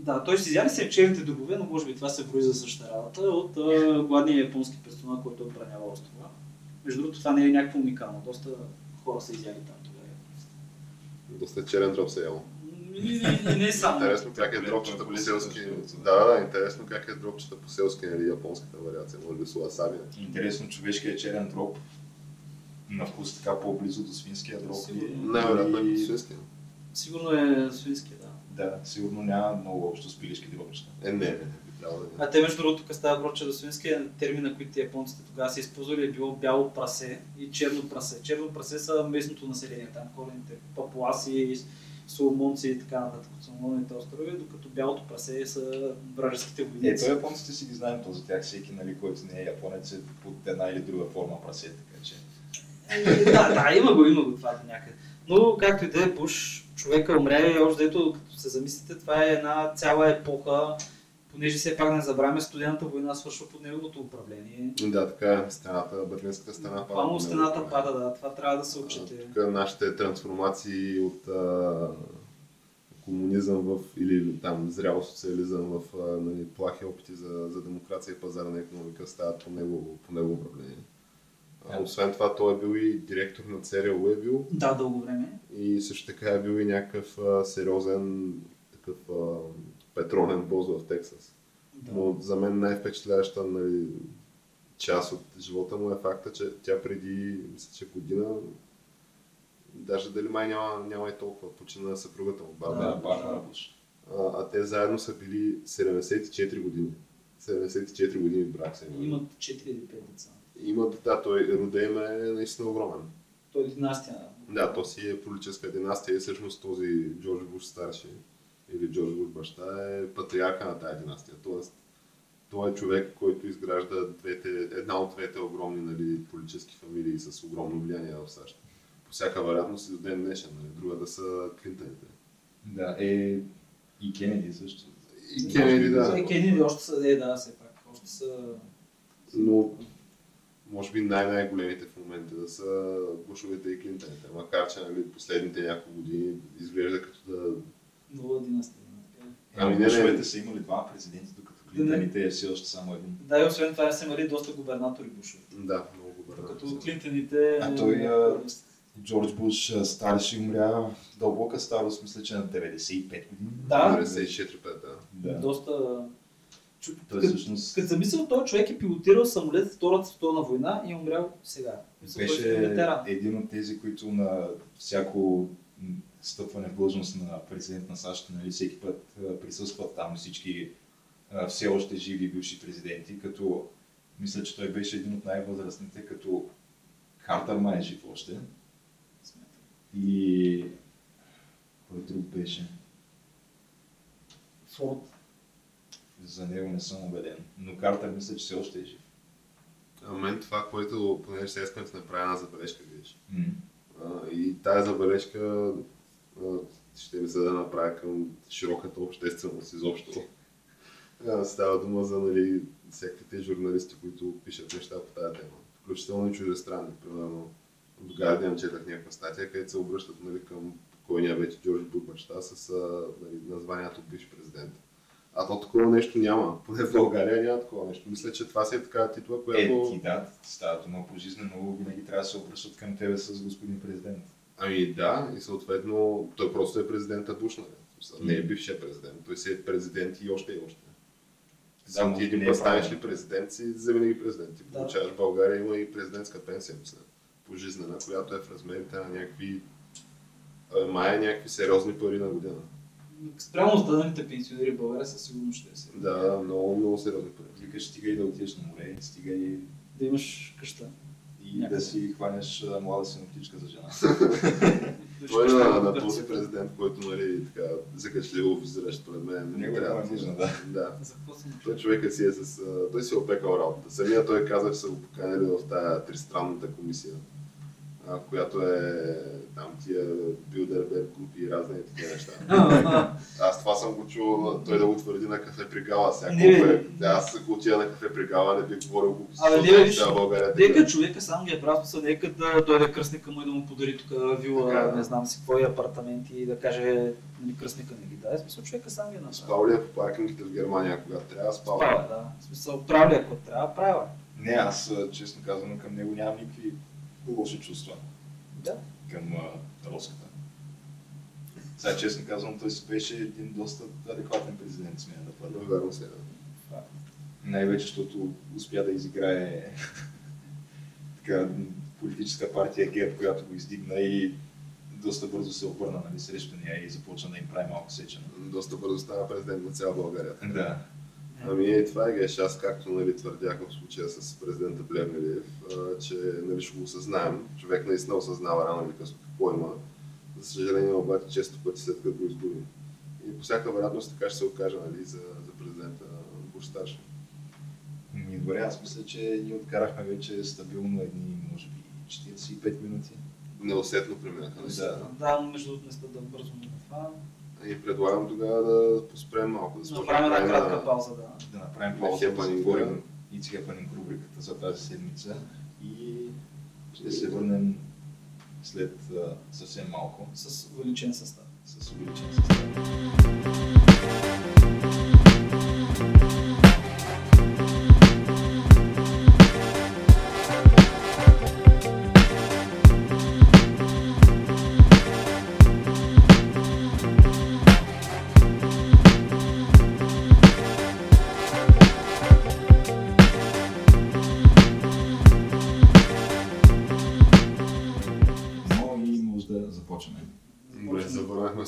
Да, той си изяде се черните дробове, но може би това се брои за същата работа от а, гладния японски персонал, който отбранява острова. Между другото, това не е някакво уникално. Доста хора са изяли там тогава. доста черен дроб се ял. И, не само. Интересно как е дропчета по селски. Да, да, интересно как е дропчета по селски, нали, японската вариация, може би с уасаби. Интересно, човешкият черен дроб на вкус така по-близо до свинския. Сигурно. Най-вероятно е и- по свински. Сигурно е свински, да. Да, сигурно няма много общо с пилешки дробища. Е, не, не, не, би трябвало да А те между другото, тук става проче до свинския термина, които японците тогава са използвали, е било бяло прасе и черно прасе. Черно прасе са местното население, там корените папуаси, соломонци и така нататък от Соломоновите острови, докато бялото прасе са вражеските войници. Ето японците си ги знаем то за тях, всеки, нали, който не е японец е под една или друга форма прасе, така че. Е, да, да, има го, има го това до някъде. Но както и да е, Буш, човека умря и още дето, като се замислите, това е една цяла епоха, понеже все пак не забравяме студената война свършва под неговото управление. Да, така е. Стената, Берлинската стена пада. Буквално стената пада, да, това трябва да се отчете. Тук нашите трансформации от а, комунизъм в, или там зрял социализъм в а, нали, плахи опити за, за демокрация и пазарна економика стават по него, по него управление. А, освен това, той е бил и директор на ЦРУ е бил Да, дълго време. и също така е бил и някакъв а, сериозен такъв а, петролен бос в Тексас. Да. Но за мен най-впечатляваща нали, част от живота му е факта, че тя преди, мисля, че година, даже дали май няма, няма и толкова, почина съпругата му, Барбара. Да. Барбара Буш. А, а те заедно са били 74 години. 74 години брак са имали. Имат 4 или 5 деца. Имат, да, той рода им е наистина огромен. Той е династия. Да, то си е политическа династия и всъщност този Джордж Буш старши или Джордж Буш баща е патриарха на тази династия. Тоест, той е човек, който изгражда двете, една от двете огромни нали, политически фамилии с огромно влияние в САЩ. По всяка вероятност и до ден днешен. Нали. Другата са Клинтоните. Да, е и Кенеди също. И Кенеди, да. Е, Кенеди още са, е, да, все пак. Още са... Но може би най-най-големите в момента да са Бушовете и Клинтоните. Макар, че нали, последните няколко години изглежда като да... Нова династия. така е. Ами не. Бушовете са имали два президенти, докато Клинтоните е все още само един. Да, и освен това са имали доста губернатори Бушове. Да, много добре. Като Клинтоните... А той, а, Джордж Буш старши умря дълбока старост, мисля, че на 95 години. Да. 94 5 да. Да. Доста... Чу... Той Като всъщност като замисля, този човек е пилотирал самолет в Втората световна война и е умрял сега. Мисля, беше е един от тези, които на всяко стъпване в длъжност на президент на САЩ, нали, всеки път присъстват там всички все още живи бивши президенти, като мисля, че той беше един от най-възрастните, като Хартър май е жив още. И кой друг беше? Форд. За него не съм убеден. Но Картер мисля, че все още е жив. А мен това, което, понеже сега искам да направя една забележка, видиш. М. А, и тази забележка ще ми се да направя към широката общественост изобщо. Става дума за нали, всякакви журналисти, които пишат неща по тази тема. Включително и чуждестранни. Примерно в Guardian четах някаква статия, където се обръщат нали, към покойния вече Джордж Буш с нали, названието бивш президент. А то такова нещо няма. Поне в България няма такова нещо. Мисля, че това си е така титла, Е, която... ти да, става дума пожизнено, винаги трябва да се обръщат към тебе с господин президент. Ами да, и съответно той просто е президента Буш, нали? Не е бившия президент, той си е президент и още и още. Само може ти един е път станеш ли президент, си завинаги президент. Ти Да. получаваш в България, има и президентска пенсия, мисля, пожизнена, която е в размерите на някакви май някакви сериозни пари на година. Спрямо останалите пенсионери в България със сигурност ще е си. Да, много, много сериозни пари. Викаш, стига и да отидеш на море, стига и, Да имаш къща. И Някъде. да си хванеш млада синоптичка за жена. Той е на, на този президент, който нали, така закачливо взираш пред мен. не Него трябва е нужно, да. да. Той човека си е с... Той си е опекал работа. Самия той каза, че са го поканили в тази тристранната комисия, а, която е там тия Билдерберг групи и разни такива неща. Аз това съм го чул, той да го твърди на кафе при Гала. Сега Не, е, да, аз ако отида на кафе при Гала, не бих говорил глупости. Абе, не, виж, България е. Нека човека само ги е прав, смисъл, нека да дойде кръстника му и да му подари тук вила, Така, да. не знам си какво и апартаменти и да каже, нали, кръстника не ги даде. Смисъл, човека сам ги е направи. Спал ли е по паркингите в Германия, когато трябва? Спал. Правя, да. В смисъл, прави, ако трябва, правя. Не, аз честно казвам към него нямам никакви лоши чувства Да. към а, Роската. Сега честно казвам, той си беше един доста адекватен президент, смея да твърда. Верно се. да. Най-вече, защото успя да изиграе така, политическа партия ГЕРБ, която го издигна и доста бързо се обърна нали, срещу нея и започна да им прави малко сечена. Доста бързо става президент на цяла България. Да. Ами е, това е геш. Аз както нали, твърдях в случая с президента Плевнелиев, че нали, ще го осъзнаем. Човек наистина осъзнава рано или късно какво има. За съжаление обаче често пъти след като го изгубим. И по всяка вероятност така ще се окаже нали, за, за президента Буш старши. Ми, добре, аз мисля, че ние откарахме вече стабилно едни, може би, 45 минути. Неусетно преминаха. Да. Да, но между другото не сте да бързо на това. И предлагам тогава да поспрем малко, да направим една кратка пауза, да. Да направим На пауза, да и хепанинг рубриката за тази седмица и ще се върнем след а, съвсем малко С увеличен състав. с увеличен състав.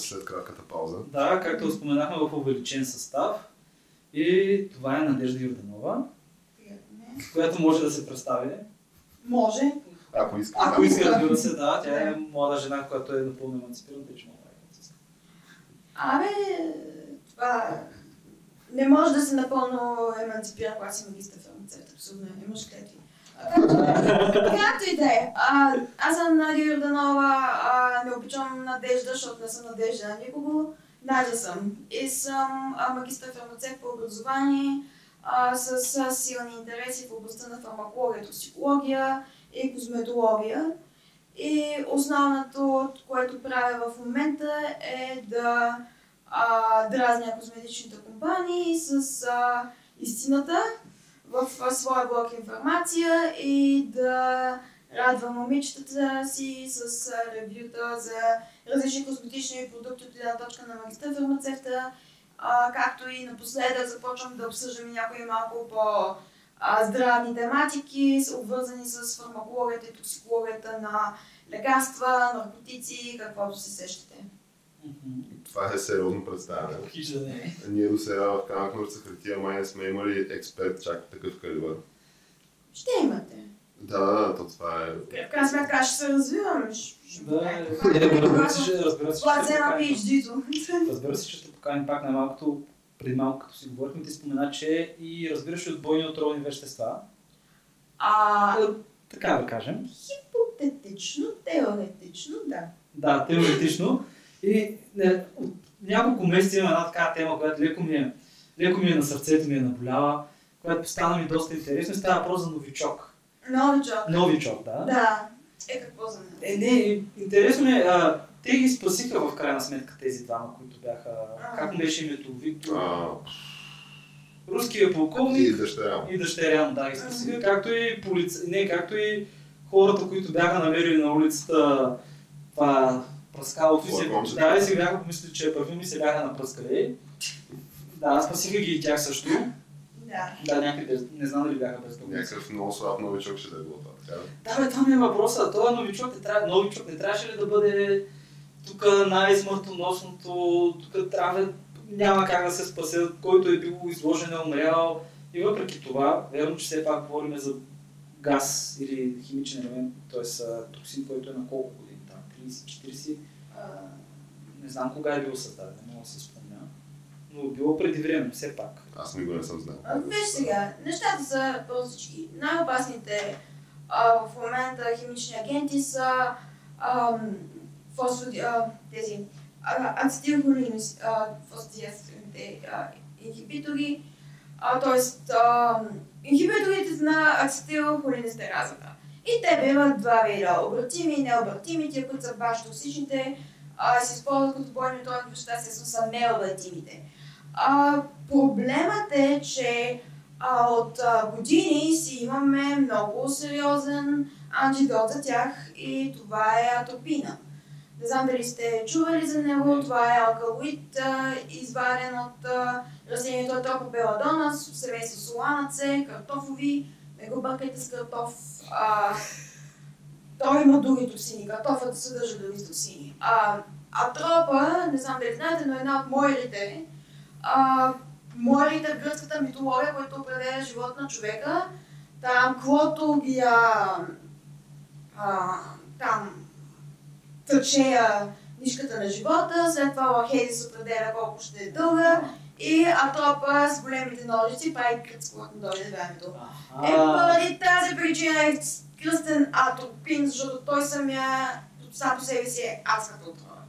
След кратката пауза. Да, както споменахме в увеличен състав. И това е Надежда Йорданова, която може да се представи. Може. Ако искаш. Ако да. иска, разбира се, да, тя е млада жена, която е напълно емансипирана, тъй че мога да Абе, това не може да се напълно емансипира, когато си магистър фармацевт. Е. Имаш клетви. Както и да е. Аз съм Надя Йорданова, а, не обичам Надежда, защото не съм Надежда на никого. Надя съм. И съм магистър фармацевт по образование, а, с, с силни интереси в областта на фармакология, токсикология и козметология. И основното, което правя в момента е да а, дразня козметичните компании с а, истината в своя блок информация и да радва момичетата си с ревюта за различни косметични продукти от една точка на магистър фармацевта, както и напоследък започвам да обсъждам някои малко по здравни тематики, обвързани с фармакологията и токсикологията на лекарства, наркотици, каквото се сещате. Това е сериозно представяне. Хич да не е. Ние до сега в Камък Нурца хартия май не сме имали експерт чак такъв калибър. Ще имате. Да, да, да, то това е... В крайна сметка ще се ще Да, е, разбира се, че- разбира се, е. Разбира се, че ще поканим пак най-малкото, преди малко като си говорихме, ти спомена, че и разбираш от бойни отровни вещества. А, Така да кажем. хипотетично, теоретично, да. Да, теоретично. И не, от няколко месеца има една така тема, която леко ми е, леко ми е на сърцето, ми е наболява, която стана ми доста интересно. Става въпрос за новичок. Новичок. Новичок, да. Да. Е, какво за? Е, не, интересно ми е, а, те ги спасиха в крайна сметка тези двама, които бяха, как му беше името, Виктор, А, руския полковник и дъщеря му. и дъщеря му, да, ги спасиха, както и полица... не, както и хората, които бяха намерили на улицата това пръскалото и се, да, и се бяха помислили, че е парфюм и се бяха напръскали. Да, спасиха ги и тях също. Да. Да, някъде, не знам дали бяха без това. Някакъв много слаб новичок ще да е било това, така? Да, бе, там е въпроса. Това новичок не, трябва, новичок не трябваше ли да бъде тук най-смъртоносното, тук трябва, няма как да се спасе, който е бил изложен, е умрял. И въпреки това, верно, че все пак говорим за газ или химичен елемент, т.е. токсин, който е на колко 30-40, А, не знам кога е бил създаден, не мога да се спомня. Но е било преди време, все пак. Аз никога не съм знал. а, Виж сега, нещата са простички. Най-опасните а, в момента химични агенти са ам, фосфоди, а, тези а, ацетилхолини, а, фосфодиестерните а, инхибитори, а, т.е. инхибиторите на ацетилхолинестеразата. И те биват два вида, обратими и необратими, тия, които са баш токсичните, а, се използват като бойни отровни вещества, естествено са необратимите. А, проблемът е, че а, от а, години си имаме много сериозен антидот за тях и това е атропина. Не знам дали сте чували за него, това е алкалоид, изваден от растението Атропобеладона, семейство соланаце, картофови, не го бъркайте с картоф. А, той има други токсини, картофът съдържа други токсини. А, атропа, не знам дали знаете, но е една от мойлите, а, мойлите в гръцката митология, който определя живот на човека, там, каквото ги а, а, там тъчея нишката на живота, след това Лахедис определя колко ще е дълга и Атропа с големите ножици прави кръцко, когато дойде времето. Е, поради тази причина е кръстен атропин, защото той самия сам по себе си е адската отрова.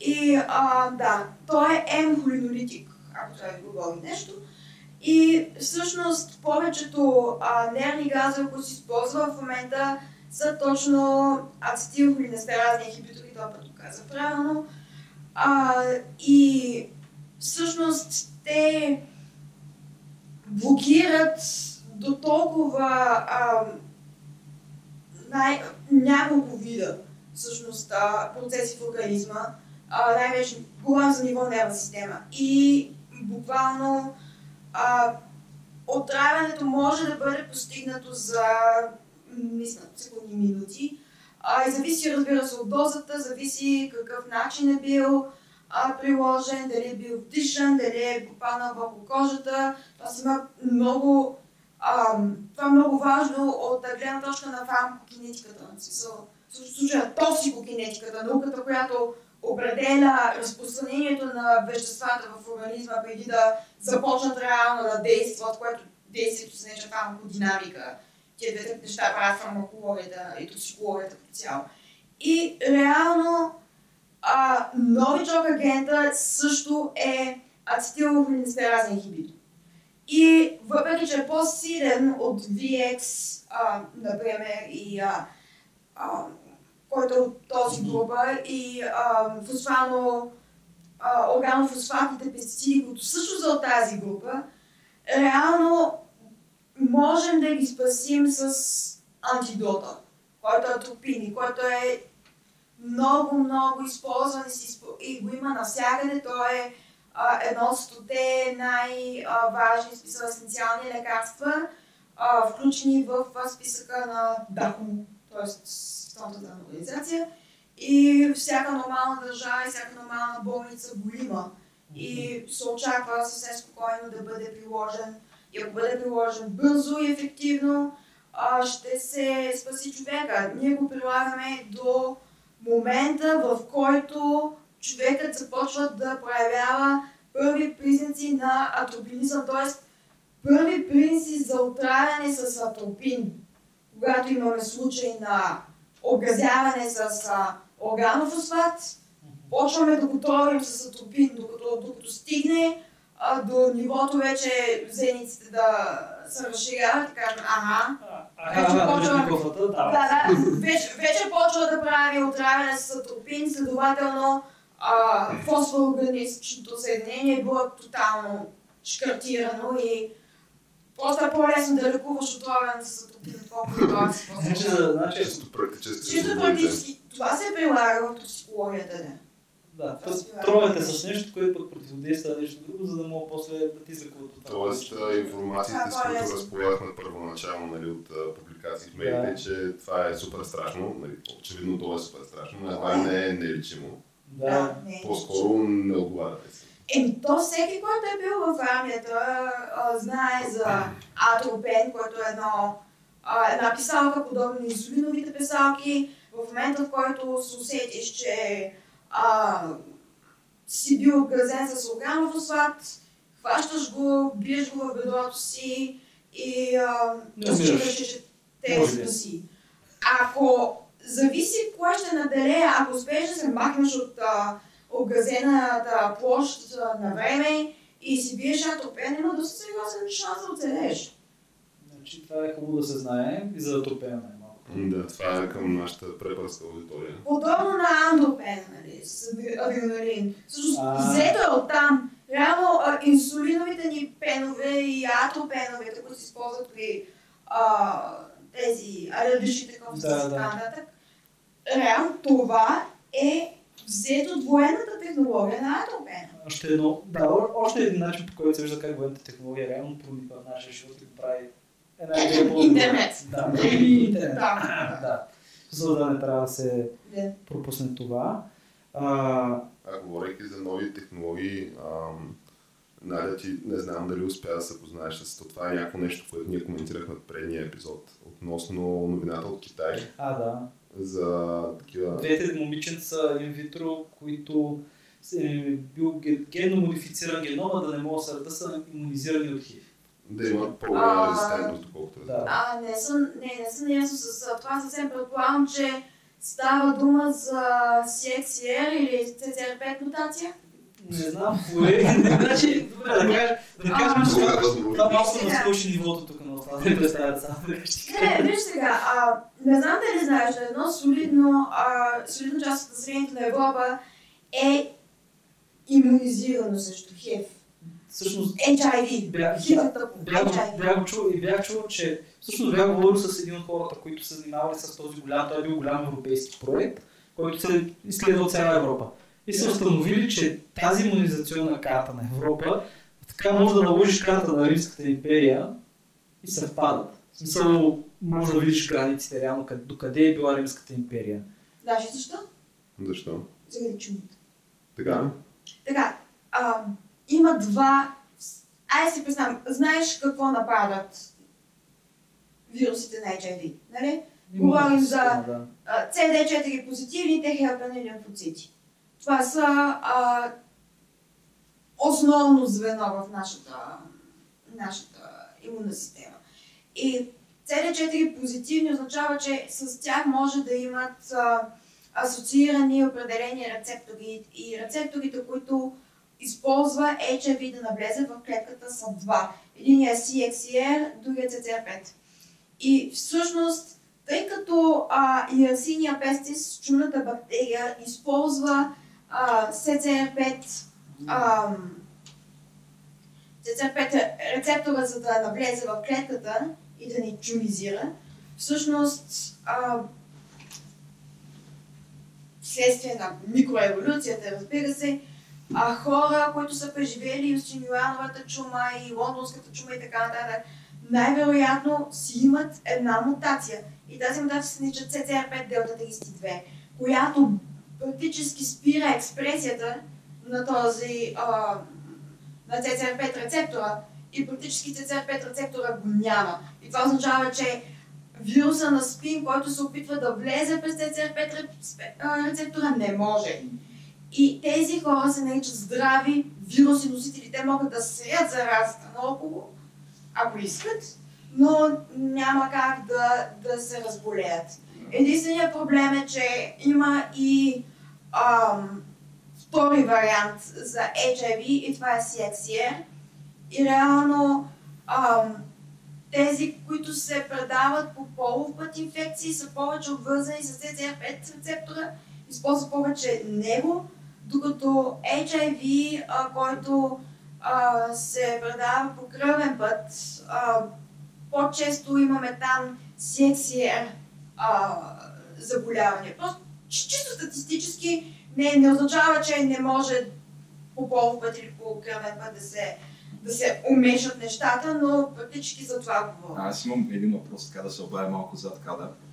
И а, да, той е емхолинолитик, ако да го говори нещо. И всъщност повечето а, нервни газове, които се използва в момента, са точно ацетилхолинестеразни инхибитори, това път го каза правилно. А, и всъщност те блокират до толкова а, най- няколко вида всъщност а, процеси в организма, най-вече говорим за ниво нервна система. И буквално а, отравянето може да бъде постигнато за мисля, секунди, минути. А, и зависи, разбира се, от дозата, зависи какъв начин е бил приложен, дали е бил вдишан, дали е попаднал върху кожата. Това има много а, това е много важно от гледна точка на фармакокинетиката. В случая токсикокинетиката, науката, която определя разпространението на веществата в организма преди да започнат реално да действат, което действието се нарича фармакодинамика. Тия двете неща правят фармакологията и токсикологията като цяло. И реално а, новичок агента също е ацетилхолинестеразен инхибитор. И въпреки, че е по-силен от VX, а, например, и а, а, който е от този група, и фосфано, органофосфатните пестициди, които също са от тази група, реално можем да ги спасим с антидота. който е атропин и който е много, много използван и, го има навсякъде. Той е а, едно от стоте най-важни, смисъл есенциални лекарства, а, включени в списъка на ДАХО, т.е. Световната здравна организация. И всяка нормална държава и всяка нормална болница го има. И се очаква съвсем спокойно да бъде приложен. И ако бъде приложен бързо и ефективно, а, ще се спаси човека. Ние го прилагаме до момента, в който човекът започва да проявява първи признаци на атропинизъм, т.е. първи признаци за отравяне с атропин. Когато имаме случай на обгазяване с органофосфат, почваме да го тровим с атропин, докато, докато стигне а, до нивото вече зениците да се разширяват и кажем, ага, Вече почва- да. да, да, вече, вече почва да прави отравяне с атропин, следователно а, фосфорорганичното съединение е било тотално шкартирано и просто е по-лесно да лекуваш отровяне с атропин, отколкото това Значи, значи, Чисто практически. Чисто практически това се прилага в токсикологията, да. Да, Разбирам. тровете с нещо, което пък противодейства на нещо друго, за да мога после да ти това. Тоест, информациите, с е които разполагахме първоначално нали, от публикации в медиите, Да. че това е супер страшно. Нали, очевидно това е супер страшно, но това не е нелечимо. Да. не. По-скоро не отговаряте си. Еми, то всеки, който е бил в армията, знае за атропен, който е едно, а, една писалка, подобна на инсулиновите писалки. В момента, в който се усетиш, че а, си бил обгазен с органофосфат, хващаш го, биеш го в бедрото си и а, разчиташ, че ще те спаси. Ако зависи кое ще наделее, ако успееш да се махнеш от а, обгазената площ на време и си биеш атропен, има доста сериозен шанс да оцелееш. Значи, това е хубаво да се знае и за да най-малко. Да, това е към нашата препърска аудитория. Подобно на андропена, нали, с адре- адреналин. Всъщност, взето е оттам. Реално а, инсулиновите ни пенове и атропеновете, които се използват при а, тези алергичните кофти Да, да. нататък, реално това е взето от военната технология на атропена. Още едно, да, още един начин, по който се вижда как военната технология реално прониква в нашия живот и прави една идея по Интернет. Да, или интернет. Да. да. За да не трябва да се пропусне това. А, А говорейки за нови технологии, ам, Надя, ти не знам дали успя да се познаеш с това. Това е някакво нещо, което ние коментирахме в предния епизод. Относно новината от Китай а, да. за такива... Двете момиченца инвитро, които е бил ге- генно модифициран генома, да не могат да са- да са иммунизирани от ХИВ. Да имат по-голяма резистентност, доколкото Да. А, не съм, не, не съм наясно с а, това. Съвсем предполагам, че става дума за CXCR или CCR5 мутация. Не знам, кое. Значи, добре, да кажем, да кажем, че това- това малко наскочи нивото тук на това, да не представят само. Не, виж сега, а, не знам дали знаеш, но едно солидно, а, солидна част от населението на Европа е иммунизирано срещу HIV. Всъщност, HIV. Бях- тъпо. бях, HIV. бях, го чул, и бях чул, че всъщност бях говорил с един от хората, които се занимавали с този голям, той е бил голям европейски проект, който се изследва от цяла Европа. И са установили, че тази иммунизационна карта на Европа така може да наложиш карта на Римската империя и съвпадат. В смисъл, може да видиш границите реално къде, докъде е била Римската империя. Знаеш защо? Защо? Заради чумата. Така? Така, а, има два... Айде си представям, знаеш какво направят вирусите на HIV, нали? Говорим за- Да. А, CD4 позитивните хелпени лимфоцити. Това са а, основно звено в нашата, нашата имунна система. И CD4 позитивни означава, че с тях може да имат а, асоциирани определени рецептори и рецепторите, които използва HIV да навлезе в клетката са два. Единият е CXCR, другият CCR5. И всъщност тъй като а, Yersinia pestis, чумната бактерия, използва а, CCR5, ам, CCR5 рецептора, за да навлезе в клетката и да ни чумизира, всъщност а, следствие на микроеволюцията, разбира се, а хора, които са преживели Юстиниановата чума и лондонската чума и така нататък, най-вероятно си имат една мутация. И тази мутация се нарича CCR5 делта 32, която практически спира експресията на този а, на CCR5 рецептора и практически CCR5 рецептора го няма. И това означава, че вируса на спин, който се опитва да влезе през CCR5 рецептора, не може. И тези хора се наричат здрави вируси носители. Те могат да сеят заразата наоколо, ако искат, но няма как да, да се разболеят. Единственият проблем е, че има и ам, втори вариант за HIV и това е CXCR. И реално ам, тези, които се предават по полов път инфекции, са повече обвързани с CCR5 рецептора, използват повече него, докато HIV, а, който а, се предава по кръвен път, а, по-често имаме там CXCR а, заболявания. Просто чисто статистически не, не означава, че не може по полов път или по кръвен път да се, да се умешат нещата, но практически за това говоря. Аз имам един въпрос, така да се обая малко зад кадър. Да.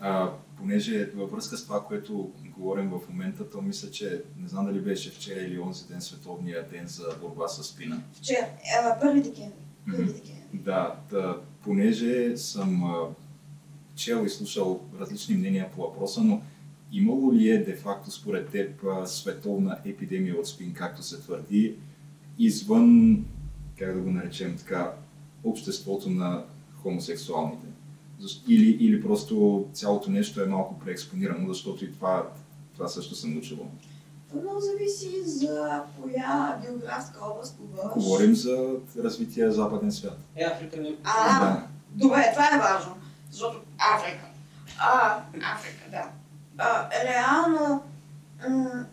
А, понеже във връзка с това, което говорим в момента, то мисля, че не знам дали беше вчера или онзи ден, световния ден за борба с спина. Вчера, а, първи декември. Първи декември. Да, да, понеже съм а, чел и слушал различни мнения по въпроса, но имало ли е де-факто според теб а, световна епидемия от спин, както се твърди, извън, как да го наречем така, обществото на хомосексуалните? Или, или просто цялото нещо е малко преекспонирано, защото и това, това също съм учил. Това много зависи за коя географска област говориш. Говорим за развитие западен свят. Е, Африка не е А, Да. Добре, това е важно, защото Африка. А, Африка, да. А, реално, м-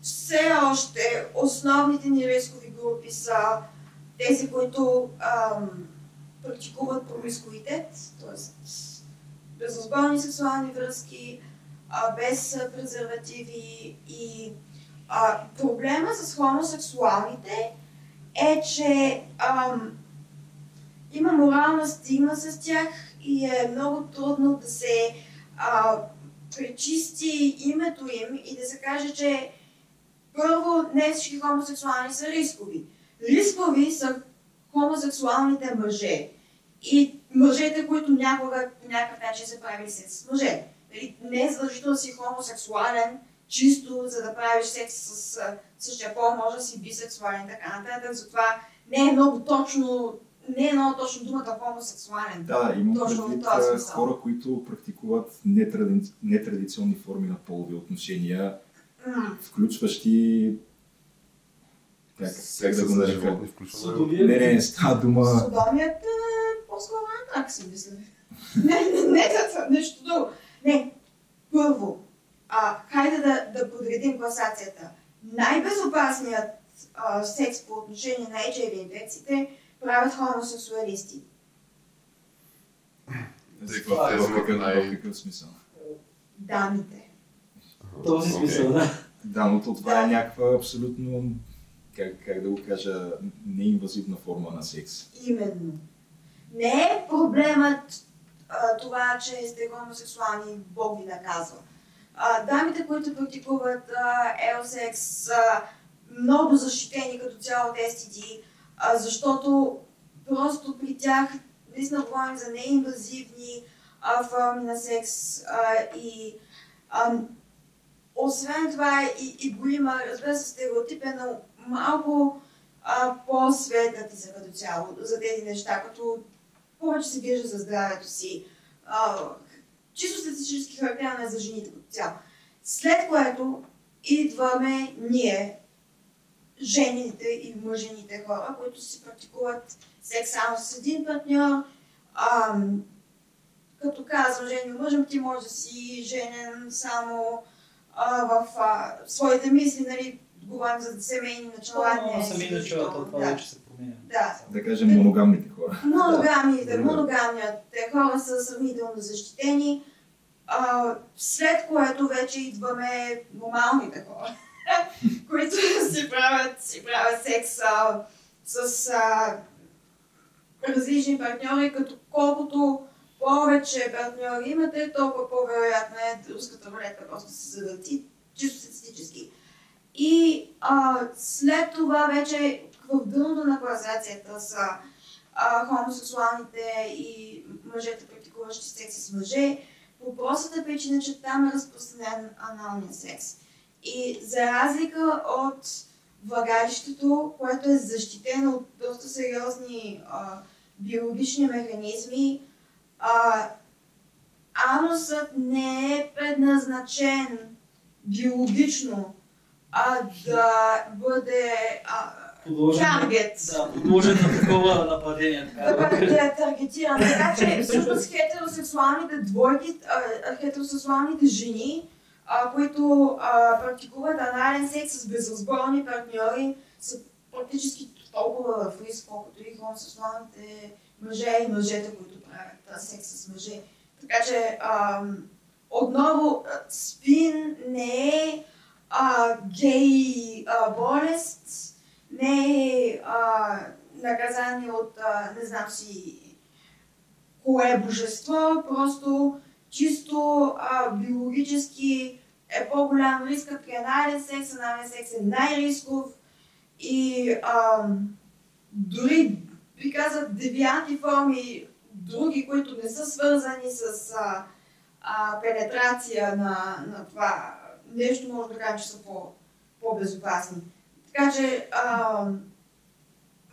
все още основните ни рискови групи са тези, които ам, практикуват промискуитет, т.е. безразборни сексуални връзки, без презервативи и а, проблема с хомосексуалните е, че ам, има морална стигма с тях и е много трудно да се а, пречисти името им и да се каже, че първо не всички хомосексуални са рискови. Рискови са хомосексуалните мъже и мъжете, които някога по някакъв начин са правили секс с мъже. Нали, Не е задължително да си хомосексуален, чисто за да правиш секс с същия пол, може да си бисексуален и така нататък. Затова не е много точно, не е много точно думата хомосексуален. Да, имам Точно предвид този а, смисъл. хора, които практикуват нетради... нетрадиционни форми на полови отношения, включващи... Как, как го нарека? включваме. Содомия. Не, не, става дума... Содомията е по-скоро антрак, си мисля. не, не, не, нещо друго. Не, първо, а, хайде да, да подредим класацията. Най-безопасният а, секс по отношение на HIV инфекциите правят хомосексуалисти. В като те какъв- смисъл? Дамите. В този смисъл, да. Да, но то това е някаква абсолютно, как, как да го кажа, неинвазивна форма на секс. Именно. Не е проблемът това, че сте хомосексуални, Бог ви наказва. Дамите, които практикуват LSX, са много защитени като цяло от STD, защото просто при тях наистина говорим за неинвазивни форми на секс и освен това и, и го има, разбира се, стереотипен, малко а, по-светнати са като цяло за тези неща, като повече се грижа за здравето си. А, чисто статистически характерно е за жените като цяло. След което идваме ние, жените и мъжените хора, които си практикуват секс само с един партньор. А, като казвам жени мъжем, ти може да си женен само а, в а, своите мисли, нали, говорим за семейни начала. Но не сами си начала, лично, това да. вече се променя. Да. Да кажем моногамните хора. Моногамните, Да. моногамните хора са сравнително защитени А, след което вече идваме нормалните хора, които си правят, си правят секс а, с а, различни партньори, като колкото повече партньори имате, толкова по-вероятно е руската рулетка просто се завърти, чисто статистически. И а, след това вече в дъното на класацията са а, хомосексуалните и мъжете, практикуващи секс с мъже, по простата причина, че там е разпространен аналния секс. И за разлика от влагалището, което е защитено от доста сериозни а, биологични механизми, а, анусът не е предназначен биологично а, да бъде а, таргет. да, подложен на такова нападение. Да Така. бъде таргетиран. Така че всъщност хетеросексуалните двойки, а, а, хетеросексуалните жени, а, които а, практикуват анален секс с безразборни партньори, са практически толкова в риск, колкото и хомосексуалните мъже и мъжете, които правят а, секс с мъже. Така че, ам, отново, а, спин не е а, гей а, болест, не е наказание от, а, не знам си, кое божество, просто чисто а, биологически е по-голям риск при анален секс, анален секс е най-рисков. И а, дори би казал девианти форми, други, които не са свързани с а, а, пенетрация на, на това нещо, може да кажем, че са по, по-безопасни. Така че а,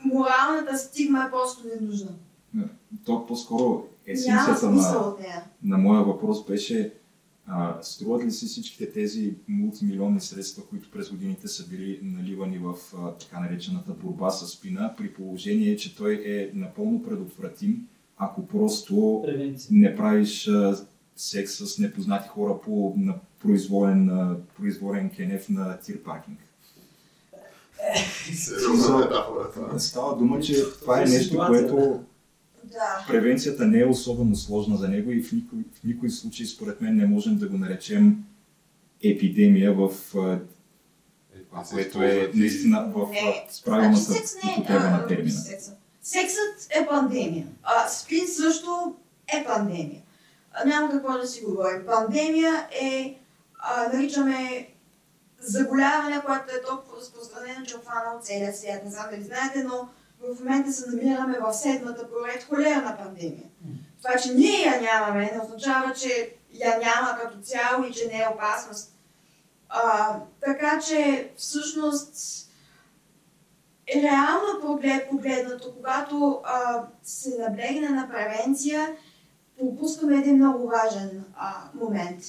моралната стигма е просто ненужна. То по-скоро есенцията на, на моя въпрос беше а, струват ли си всичките тези мултимилионни средства, които през годините са били наливани в а, така наречената борба с спина, при положение, че той е напълно предотвратим, ако просто Превенция. не правиш а, секс с непознати хора по на произволен, произволен кенеф на тир паркинг. Метафора това. Става дума, че това е в нещо, което Да. превенцията не е особено сложна за него и в никой, в никой случай, според мен, не можем да го наречем епидемия, в, а, това, което е наистина в правилната Значи е употреба на термина. Сексът е пандемия. А, спин също е пандемия. Няма какво да си говорим. Пандемия е, а, наричаме заболяване, което е толкова разпространено, че е обхванало целия свят. Не знам дали знаете, но в момента се намираме в седмата поред холерна пандемия. Това, че ние я нямаме, не означава, че я няма като цяло и че не е опасност. А, така че, всъщност, реално поглед, погледнато, когато а, се наблегне на превенция, пропускаме един много важен а, момент.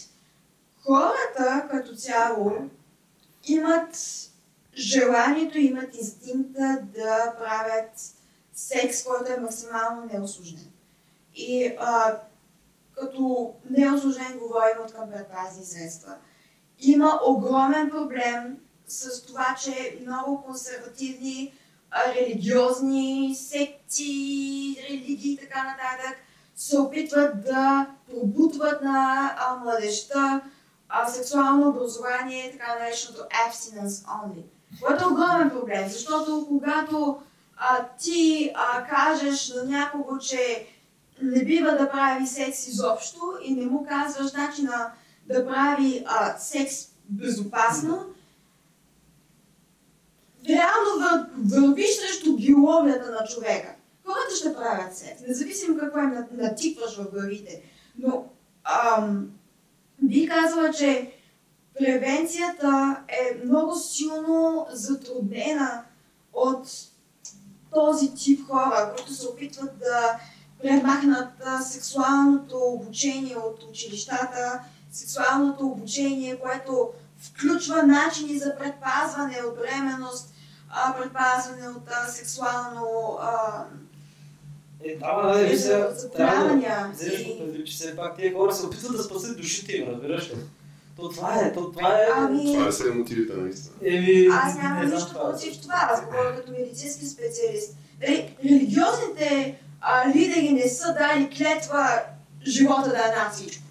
Хората като цяло имат желанието, имат инстинкта да правят секс, който е максимално неосложнен. И а, като неосложнен говорим от към предпазни средства. Има огромен проблем с това, че много консервативни, а, религиозни секти, религии и така нататък се опитват да пробутват на а, младежта сексуално образование, така нареченото abstinence only. Което е огромен проблем, защото когато а, ти а, кажеш на някого, че не бива да прави секс изобщо и не му казваш начина да прави а, секс безопасно, реално вър, вървиш срещу биологията на човека. Хората ще правят секс, независимо какво им на- натикваш в главите. Но ам, би казала, че превенцията е много силно затруднена от този тип хора, които се опитват да премахнат сексуалното обучение от училищата, сексуалното обучение, което включва начини за предпазване от бременност, предпазване от сексуално Е, трябва да ви се... Трябва да вземеш предвид, че все пак тези хора се опитват да спасят душите им, разбираш ли? То това е, то това е... Ами, Това е са мотивите наистина. Еми, Аз нямам не знам нищо това. против това, аз говоря като медицински специалист. Нали, религиозните а, лидери не са дали клетва живота да е над всичко.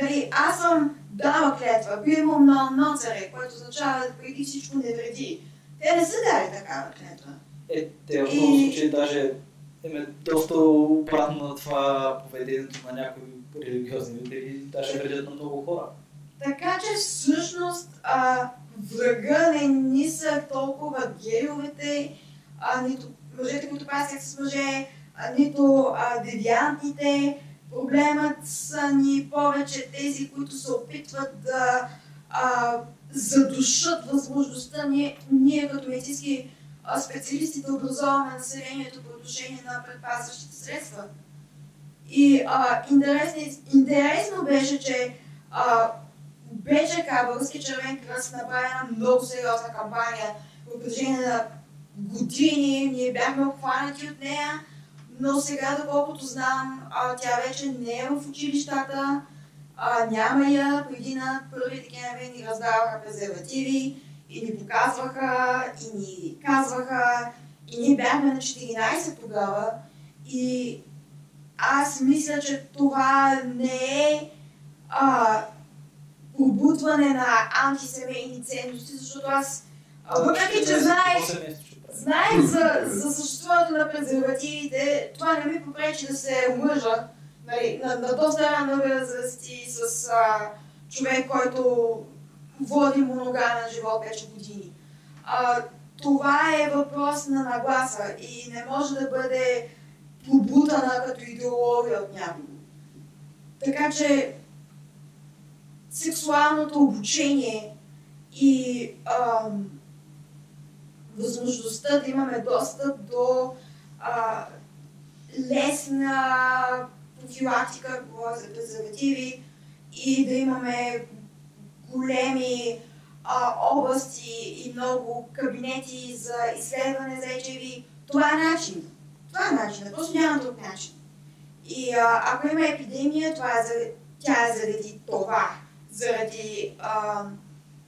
Дали, аз съм дала клетва, бил имам на ноцаре, което означава преди всичко не вреди. Те не са дали такава клетва. Е, те в този случай даже им е доста обратно на това поведението на някои религиозни лидери, даже вредят на много хора. Така че всъщност а, врага не ни са толкова гейовете, а, нито мъжете, които секс с мъже, а, нито а, девиантите. Проблемът са ни повече тези, които се опитват да а, задушат възможността ние, ние като медицински а, специалисти да образоваме населението по отношение на предпазващите средства. И а, интересно беше, че а, БЧК, Български червен кръст, направи една много сериозна кампания в продължение на години. Ние бяхме обхванати от нея, но сега, доколкото знам, а, тя вече не е в училищата, а, няма я. Преди на 1 декември ни раздаваха презервативи и ни показваха, и ни казваха, и ние бяхме на 14 тогава. И аз мисля, че това не е а, побутване на антисемейни ценности, защото аз, въпреки че знаех, знаех за, за съществуването на презервативите, това не ми попречи да се омъжа нали, на, на доста ранна възраст и с а, човек, който води моногамен живот вече години. А, това е въпрос на нагласа и не може да бъде побутана като идеология от някого. Така че сексуалното обучение и ам, възможността да имаме достъп до а, лесна профилактика, говоря за презервативи и да имаме големи а, области и много кабинети за изследване за HIV. Това е начин. Това е начин. Просто няма друг начин. И а, ако има епидемия, това е за, тя е заради това. Заради... А,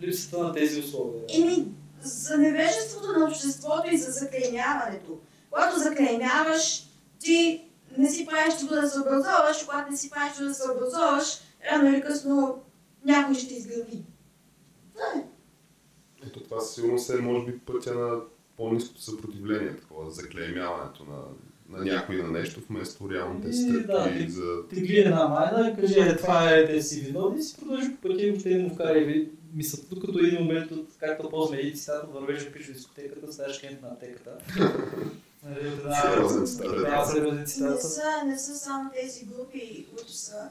Липсата на тези условия. Еми, за невежеството на обществото и за заклеймяването. Когато заклеймяваш, ти не си правиш труда да се образоваш, когато не си правиш труда да се образоваш, рано или късно някой ще изгърви. Това е. Ето това сигурно се може би, пътя на по-низкото съпротивление, такова заклеймяването на, на някой на нещо, вместо реалните И, стъпки да, ти- за... Ти гледа една майна, каже, е, това е, те си виновни, си продължи по пътя и въобще не му вкара и мисълта, докато един момент, от, както ползваме един цитат, вървеше пише дискотеката, ставаш клиент на аптеката. Нали, Да, да. Не са, не са само тези групи, които са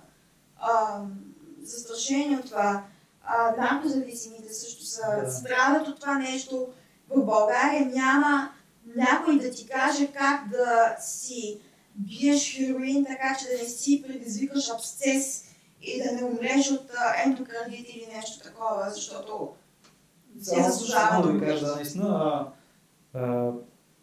застрашени от това. А, наркозависимите също са, Да. страдат от това нещо. В България няма някой да ти каже как да си биеш хероин, така че да не си предизвикаш абсцес и да не умреш от ендокардит или нещо такова, защото се заслужава. Да ви да кажа, да, наистина, а, а,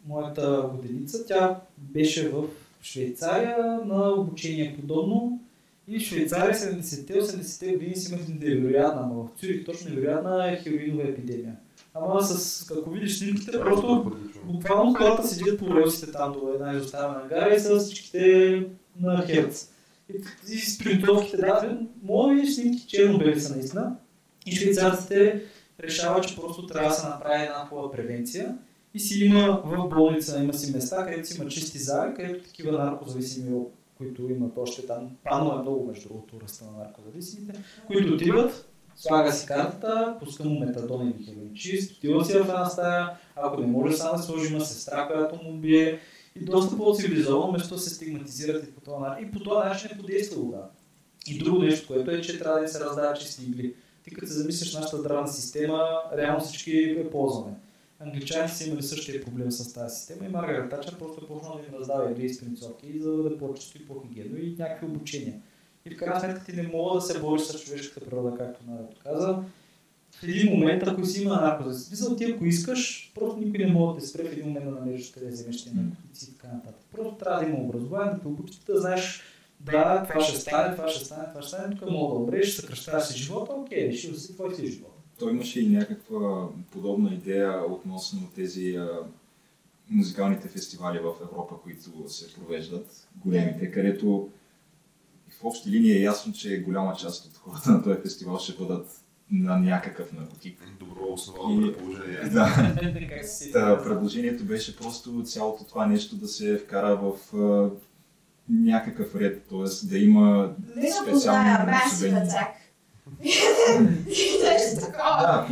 моята годеница, тя беше в Швейцария на обучение подобно. И в Швейцария 70-те, 80-те години си имат невероятна, но в Цюрих точно невероятна хероинова епидемия. Ама с, ако видиш снимките, просто буквално хората седят по релсите там до една изоставена гара и са всичките на херц. И, и спринтовките, да, мога да видиш снимки, черно-бели са наистина. И швейцарците решават, че просто трябва да се направи една хубава превенция. И си има в болница, има си места, където си има чисти зали, където такива наркозависими, които имат още там, пано е много между другото ръста на наркозависимите, които отиват, слага си картата, пуска му метадон или хероин чист, отива си в една стая, ако не може сам да сложи, има сестра, която му бие. И доста по-цивилизовано, вместо се стигматизират и по този начин. И по този начин е подействало, да. И друго нещо, което е, че трябва да се раздават чисти игли. Ти като се замислиш нашата здравна система, реално всички я ползваме. Англичаните са имали същия проблем с тази система и Маргарет Тачър просто е почнала да им раздава игли и спринцовки, за да по-чисто и по-хигиенно и някакви обучения. И в крайна сметка ти не мога да се бориш с човешката природа, както Надето каза. В един момент, ако си има наркоза, смисъл ти ако искаш, просто никой не може да те спре в един момент да намериш къде вземеш тези наркотици и така нататък. Просто трябва да има образование, да те обучиш, да знаеш да, това ще стане, това ще стане, това ще стане, тук мога да умреш, съкръщаваш си живота, окей, решил си твой си живот. Той имаше и някаква подобна идея относно тези а, музикалните фестивали в Европа, които се провеждат, големите, където в общи линии е ясно, че голяма част от хората на този фестивал ще бъдат на някакъв наркотик. Добро основно И- предположение. Да. Та, предложението беше просто цялото това нещо да се вкара в а, някакъв ред, т.е. да има Не да специално обособени- Attack. Нещо такова.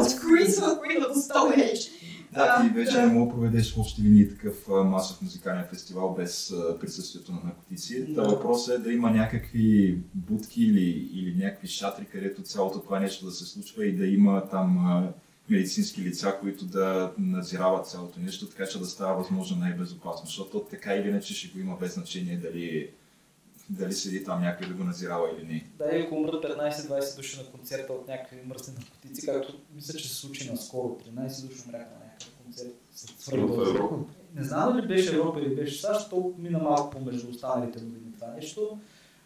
От Queens of Queen of the Stone Age. Да, ти вече не мога да проведеш в общи линии такъв масов музикален фестивал без присъствието на наркотици. Да. Въпросът е да има някакви будки или, или някакви шатри, където цялото това нещо да се случва и да има там медицински лица, които да надзирават цялото нещо, така че да става възможно най-безопасно. Защото то така или иначе ще го има без значение дали, дали седи там някой да го надзирава или не. Да, и ако умрат 15-20 души на концерта от някакви мръсни наркотици, както мисля, че се случи наскоро. 13 души умряха на някакъв концерт свърхдоза. Европа. Не знам дали беше Европа или беше САЩ, то мина малко помежду останалите години това нещо.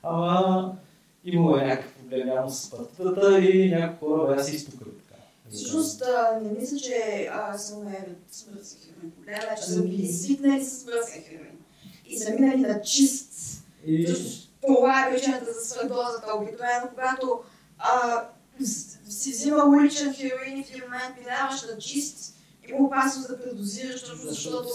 Ама имало е някакъв проблем явно с партитата и някои хора бяха се изпукали така. Всъщност, не мисля, че а, са умерили с мръсен хероин. Проблема е, че са били свикнали с мръсен хероин. И са минали на чист. И това е причината за свърдозата. Обикновено, когато а, си взима уличен хероин и в един момент минаваш на чист, има опасност да предозираш, защото защото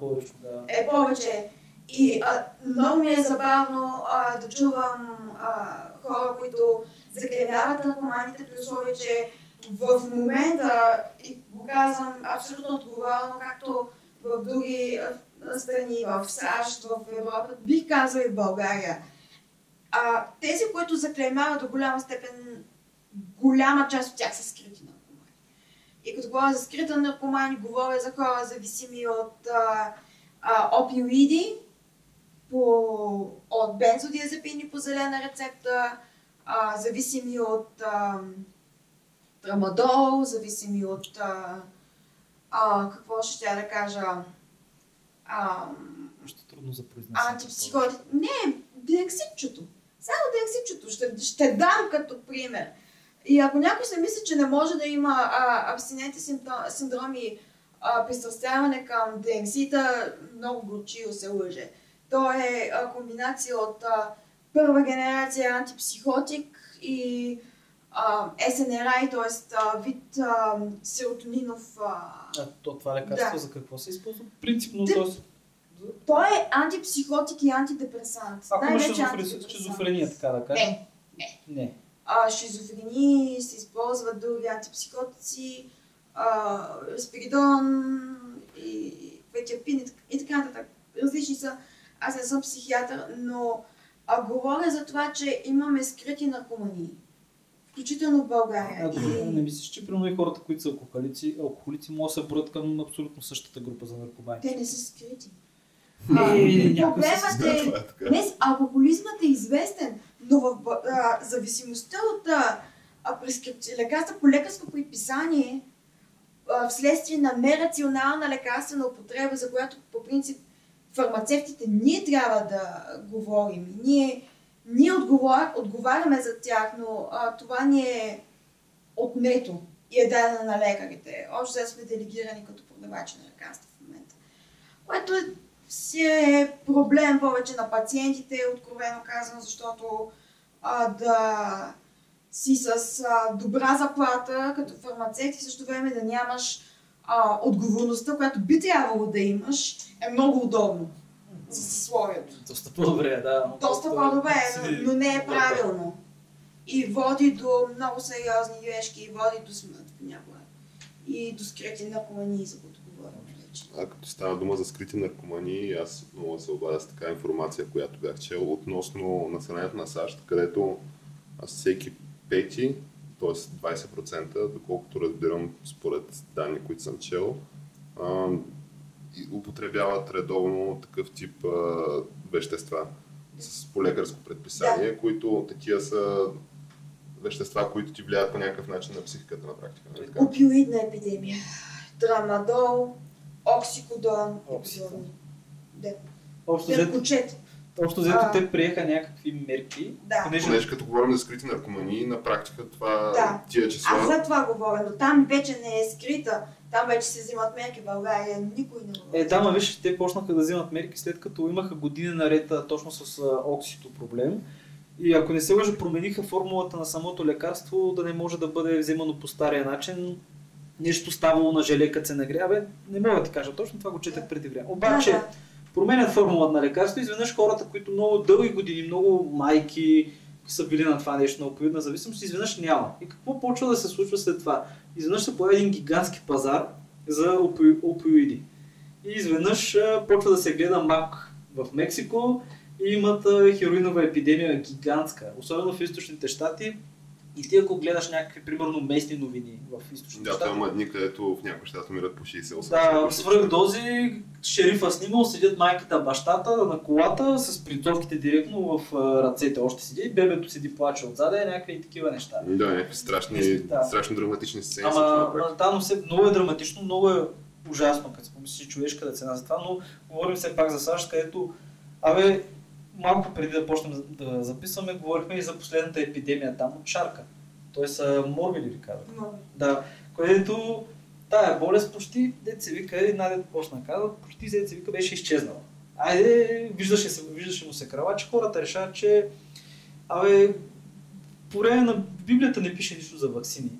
повече, да. е повече. И а, много ми е забавно а, да чувам а, хора, които заклевяват наркоманите, при условие, че в момента, и го казвам абсолютно отговорно, както в други страни, в САЩ, в Европа, бих казала и в България. А, тези, които заклеймяват до голяма степен, голяма част от тях са скрити наркомани. И като говоря за скрита наркомани, говоря за хора зависими от а, а, опиоиди, по, от бензодиазепини по зелена рецепта, а, зависими от а, трамадол, зависими от а, а, какво ще тя да кажа, а, Още трудно за произнасяне. антипсихоти. Не, диоксидчето. Само диоксидчето ще, ще дам като пример. И ако някой се мисли, че не може да има а, симптом- синдроми, а, пристрастяване към диоксида, много горчиво се лъже. То е а, комбинация от а, първа генерация антипсихотик и SNRI, т.е. вид а, серотонинов а, А то това лекарство Да. за какво се използва? Принципно, Ти- т.е. Той е антипсихотик и антидепресант. ако има Най-вече шизофрения, така да кажем. Не. Не. а, шизофрении, се използват други антипсихотици, а, спиридон и петиапин и така нататък. Различни са. Аз не съм психиатър, но а, говоря за това, че имаме скрити наркомании. Включително в България. А, И- не мислиш, че примерно и хората, които са алкохолици, алкохолици могат да се броят към абсолютно същата група за наркомани. Те не са скрити. Е, Проблемът е, е. Днес алкохолизмът е известен, но в а, зависимостта от а, лекарства по лекарско предписание, а, вследствие на нерационална лекарствена употреба, за която по принцип фармацевтите ние трябва да говорим. Ние, ние отговар... отговаряме за тях, но а, това ни е отнето и е дадено на лекарите. Общо взето сме делегирани като продавачи на лекарства в момента. Което е си е проблем повече на пациентите, откровено казано, защото а, да си с а, добра заплата като фармацевт и в време да нямаш а, отговорността, която би трябвало да имаш, е много удобно за съсловието. Доста по-добре, да. но Доста по-добре, но, но не е правилно. И води до много сериозни грешки, и води до смърт понякога. И до скрити наркомании, за които говорим вече. А като става дума за скрити наркомании, аз много се обадя с така информация, която бях чел относно населението на САЩ, където всеки пети, т.е. 20%, доколкото разбирам според данни, които съм чел, употребяват редовно такъв тип а, вещества с по лекарско предписание, които такива са вещества, които ти влияят по някакъв начин на психиката на практика. Нали? Опиоидна епидемия. Трамадол, оксикодон, Оксикодон. Да. Общо взето, общо взето А. те приеха някакви мерки, Да. понеже Понеже като говорим за скрити наркомании, на практика това, Да. тия Аз числа, за това говоря, но там вече не е скрита. Там вече се взимат мерки в България. Никой не говори. Е, да, ма виж, те почнаха да взимат мерки след като имаха години наред точно с а, оксито проблем. И ако не се лъжа, промениха формулата на самото лекарство да не може да бъде вземано по стария начин. Нещо ставало на желе, като се нагрява. Не мога да ти кажа точно, това го четах преди време. Обаче, Да, да. променят формулата на лекарство, изведнъж хората, които много дълги години, много майки са били на това нещо, на опиоидна зависимост, изведнъж няма. И какво почва да се случва след това? Изведнъж се появи един гигантски пазар за опи... опиоиди. И изведнъж почва да се гледа мак в Мексико и имат хероинова епидемия гигантска, особено в източните щати. И ти ако гледаш някакви, примерно, местни новини в източните Да, там има дни, където в някои щати умират по 60-80. да, свръхдози, шерифа снимал, седят майката, бащата на колата с принцовките директно в ръцете още седи, бебето седи плаче отзаде, някакви такива неща. Да, някакви страшни, Да. страшно драматични сцени. Ама, ама да, но все, много е драматично, много е ужасно, като си помислиш човешката цена за това, но говорим все пак за САЩ, където, абе, малко преди да почнем да записваме, говорихме и за последната епидемия там от шарка. Той са морбили ли казват? Много. Да, където тая болест почти, се вика, и Надя почна казва, почти се вика беше изчезнала. Айде, виждаше, се, виждаше му се крава, че хората решават, че абе, по време на Библията не пише нищо за вакцини.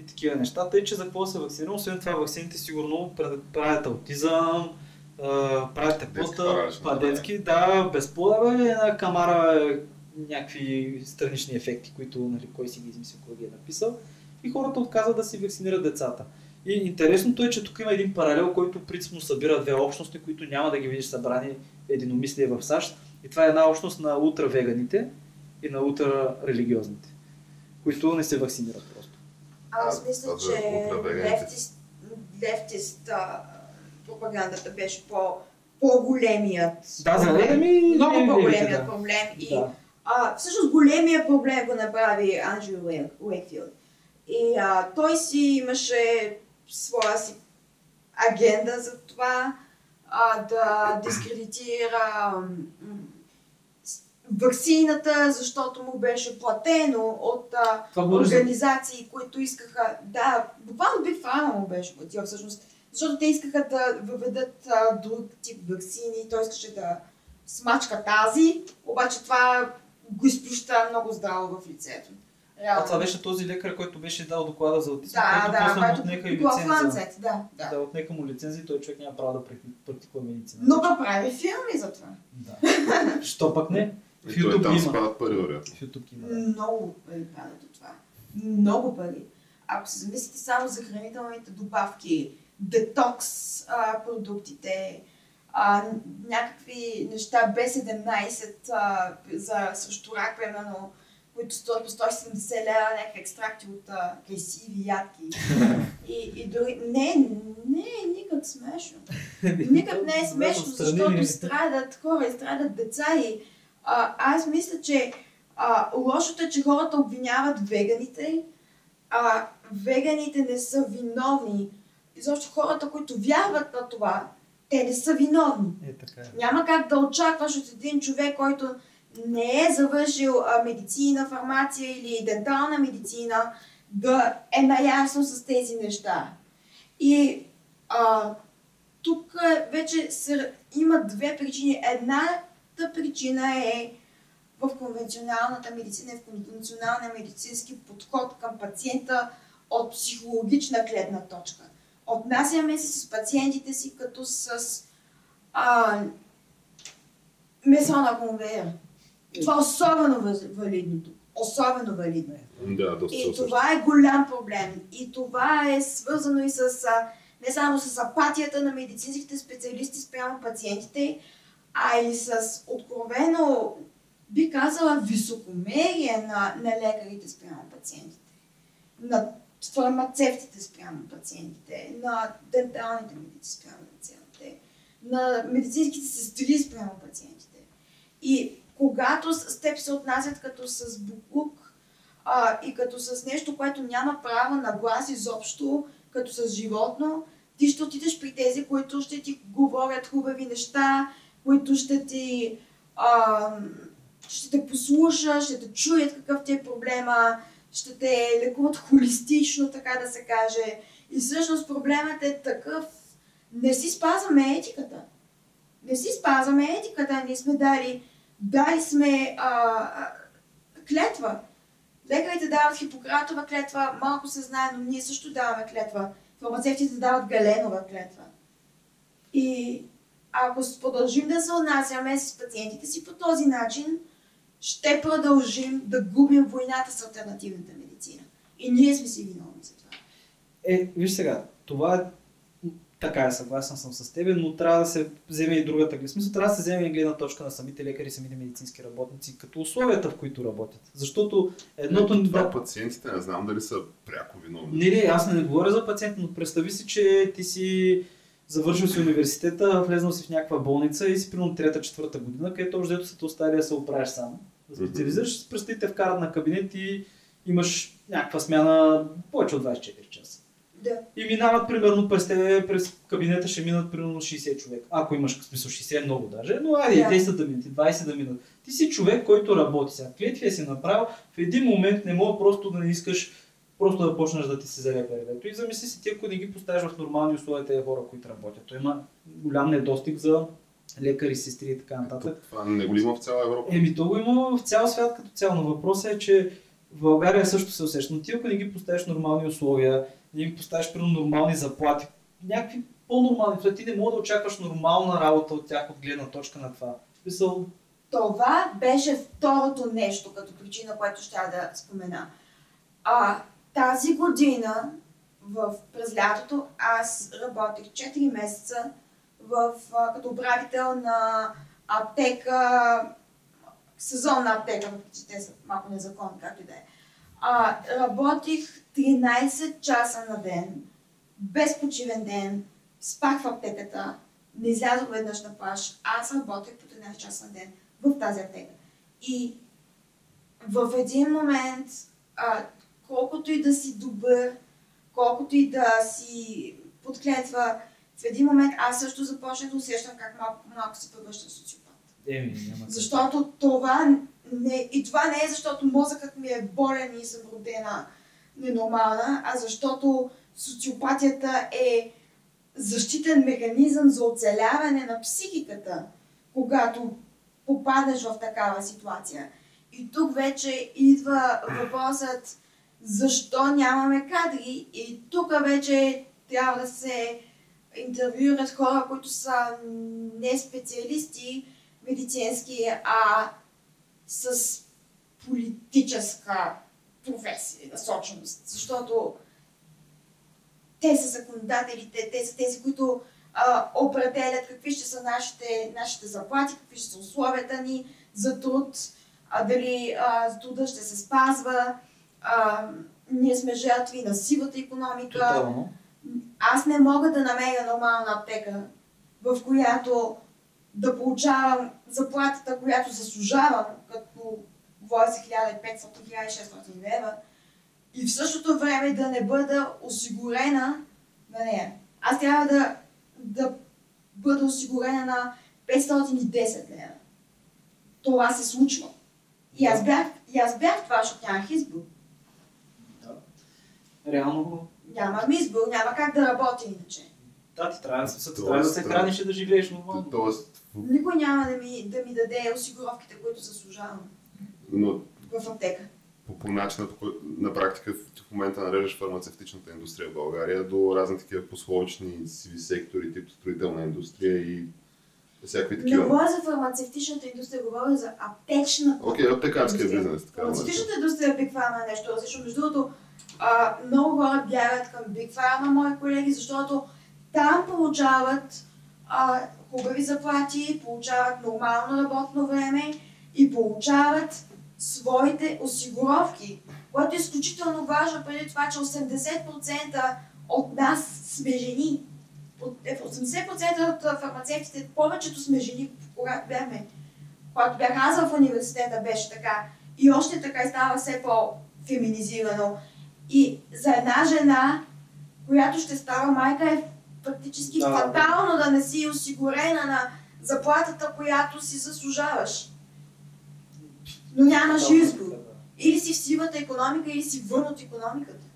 И такива неща, тъй че за какво се вакцинира, освен това вакцините сигурно правят аутизъм, а, правят Детски тепота, паралич, па, да. детски, да, безплода, бе, една камара някакви странични ефекти, които нали, кой си ги измислил, кой ги е написал. И хората отказват да си вакцинират децата. И интересното е, че тук има един паралел, който принципно събира две общности, които няма да ги видиш събрани единомислие в САЩ. И това е една общност на ултравеганите и на ултрарелигиозните, които не се вакцинират просто. Аз мисля, че лефтист, лефтист а, пропагандата беше по, по-големият. Да, за проблем. ми Много не по-големият да. проблем. И Да. а, всъщност големия проблем го направи Анджел Уей- Уейкфилд. И а, той си имаше своя си агенда за това а, да дискредитира ваксината, защото му беше платено от а, организации, които искаха, да, буквално Биг Фарма му беше платил всъщност, защото те искаха да въведат а, друг тип вакцини, той искаше да смачка тази, обаче това го изплюща много здраво в лицето. Реално. А това беше този лекар, който беше дал доклада за аутизъм, да, който да, после му отнеха и лицензия. Ланцет, да, да. Да, отнеха му лицензия и той човек няма право да практи- практикува медицина. Но пък прави филми за това. Да. Що пък не? В YouTube там има. спадат пари, вероятно. В YouTube има. да. Много пари падат от това. Много пари. Ако се замислите само за хранителните добавки, детокс а, продуктите, а, някакви неща B17 а, за срещу рак, примерно, които стоят по 170 лева, някакви екстракти от а, красиви ядки. И, и дори... Не, не никак смешно. Никак не е смешно, защото страдат хора и страдат деца и а, аз мисля, че а, лошото е, че хората обвиняват веганите, а веганите не са виновни. Изобщо хората, които вярват на това, те не са виновни. Е, така е. Няма как да очакваш от един човек, който не е завършил а, медицина, фармация или дентална медицина, да е наясно с тези неща. И а, тук вече се, има две причини. Едната причина е в конвенционалната медицина, в конвенционалния медицински подход към пациента от психологична гледна точка. Отнасяме се с пациентите си като с а, месо на конвейер. Това е особено въз- валидно тук. Особено валидно. Да, доста И това е голям проблем. И това е свързано и с а, не само с апатията на медицинските специалисти спрямо пациентите, а и с откровено, би казала, високомерие на, на лекарите спрямо пациентите, на фармацевтите спрямо пациентите, на денталните медици спрямо пациентите, на медицинските сестри спрямо пациентите. И когато с с теб се отнасят като с буклук а, и като с нещо, което няма право на глас изобщо, като с животно, ти ще отидеш при тези, които ще ти говорят хубави неща, които ще ти а, ще те послушат, ще те чуят какъв ти е проблема, ще те лекуват холистично, така да се каже. И всъщност проблемът е такъв, не си спазваме етиката. Не си спазваме етиката, ние сме дали дали сме а, а, клетва. Лекарите дават хипократова клетва, малко се знае, но ние също даваме клетва. Фармацевтите дават галенова клетва. И ако продължим да се отнасяме с пациентите си по този начин, ще продължим да губим войната с альтернативната медицина. И ние сме си виновни за това. Е, виж сега, това е така е, съгласен съм с теб, но трябва да се вземе и другата гледна. Смисъл, трябва да се вземе и гледна точка на самите лекари, самите медицински работници, като условията, в които работят. Защото едното... Ето, това пациентите не знам дали са пряко виновни. Не, не, аз не говоря за пациент, но представи си, че ти си завършил си университета, влезнал си в някаква болница и си примерно трета, четвърта година, където общо са те оставили да се оправиш сам. Да специализираш, mm-hmm. представи те вкарат на кабинет и имаш някаква смяна повече от 24 часа. Да. И минават примерно през тебе, през кабинета ще минат примерно 60 човек. Ако имаш смисъл 60 е много даже, но айде Да. 10 да минат, 20 да минат. Ти си човек, който работи сега. Клетвия си направил, в един момент не мога просто да не искаш просто да почнеш да ти се залепя ревето. И замисли си ти, ако не ги поставиш в нормални условия тези хора, които работят. То има голям недостиг за лекари, сестри и така нататък. Това не го има в цяла Европа? Еми, то го има в цял свят като цяло, но въпросът е, че в България също се усеща. Но ти ако не ги поставиш нормални условия, не им поставиш примерно нормални заплати, някакви по-нормални, ти не мога да очакваш нормална работа от тях от гледна точка на това. Смисъл, Това беше второто нещо като причина, което ще да спомена. А, тази година, в, през лятото, аз работех 4 месеца в, като управител на аптека, сезонна аптека, въпреки че те са малко незаконни, както и да е. А, работих 13 часа на ден, без почивен ден, спах в аптеката, не излязох веднъж на плаж, аз работех по 13 часа на ден в тази аптека. И в един момент, а, колкото и да си добър, колкото и да си подклетва, в един момент аз също започнах да усещам как малко по малко се превръщам в социопат. еми, няма. Защото това не, и това не е защото мозъкът ми е болен и съм родена ненормална, а защото социопатията е защитен механизъм за оцеляване на психиката, когато попадаш в такава ситуация. И тук вече идва въпросът защо нямаме кадри и тук вече трябва да се интервюират хора, които са не специалисти медицински, а с политическа професия, насоченост. Защото те са законодателите, те са тези, които а, определят какви ще са нашите, нашите заплати, какви ще са условията ни за труд, а, дали а, труда ще се спазва. А, ние сме жертви на сивата економика. Тотално. Аз не мога да намеря нормална аптека, в която да получавам заплатата, която заслужавам, като говоря за 1500-1600 лева, и в същото време да не бъда осигурена на нея. Аз трябва да, да бъда осигурена на 510 лева. Това се случва. И аз бях, и аз бях това, защото нямах избор. Да. Реално, Нямам избор, няма как да работя иначе. да, ти трябва, да се- ти трябва да се храниш и да живееш нормално. Тоест, Никой няма да ми, да ми даде осигуровките, които заслужавам но в аптека. по, по начина, по който на практика в, в момента нареждаш фармацевтичната индустрия в България до разни такива пословични сиви сектори, тип строителна индустрия и всякакви Не такива. говоря за фармацевтичната индустрия, говоря за аптечната. Окей, аптекарския индустрия. бизнес. Фармацевтичната индустрия е е нещо различно. Между другото, а, много хора бягат към Big Pharma, мои колеги, защото там получават а, хубави заплати, получават нормално работно време и получават своите осигуровки, което е изключително важно преди това, че 80% от нас сме жени. От, е, 80% от а, фармацевтите, повечето сме жени, когато бяхме. Когато бях аз в университета, беше така. И още така става все по-феминизирано. И за една жена, която ще става майка, е практически Да. фатално да не си осигурена на заплатата, която си заслужаваш. Но нямаш избор. Или си в сивата економика, или си вън от економиката.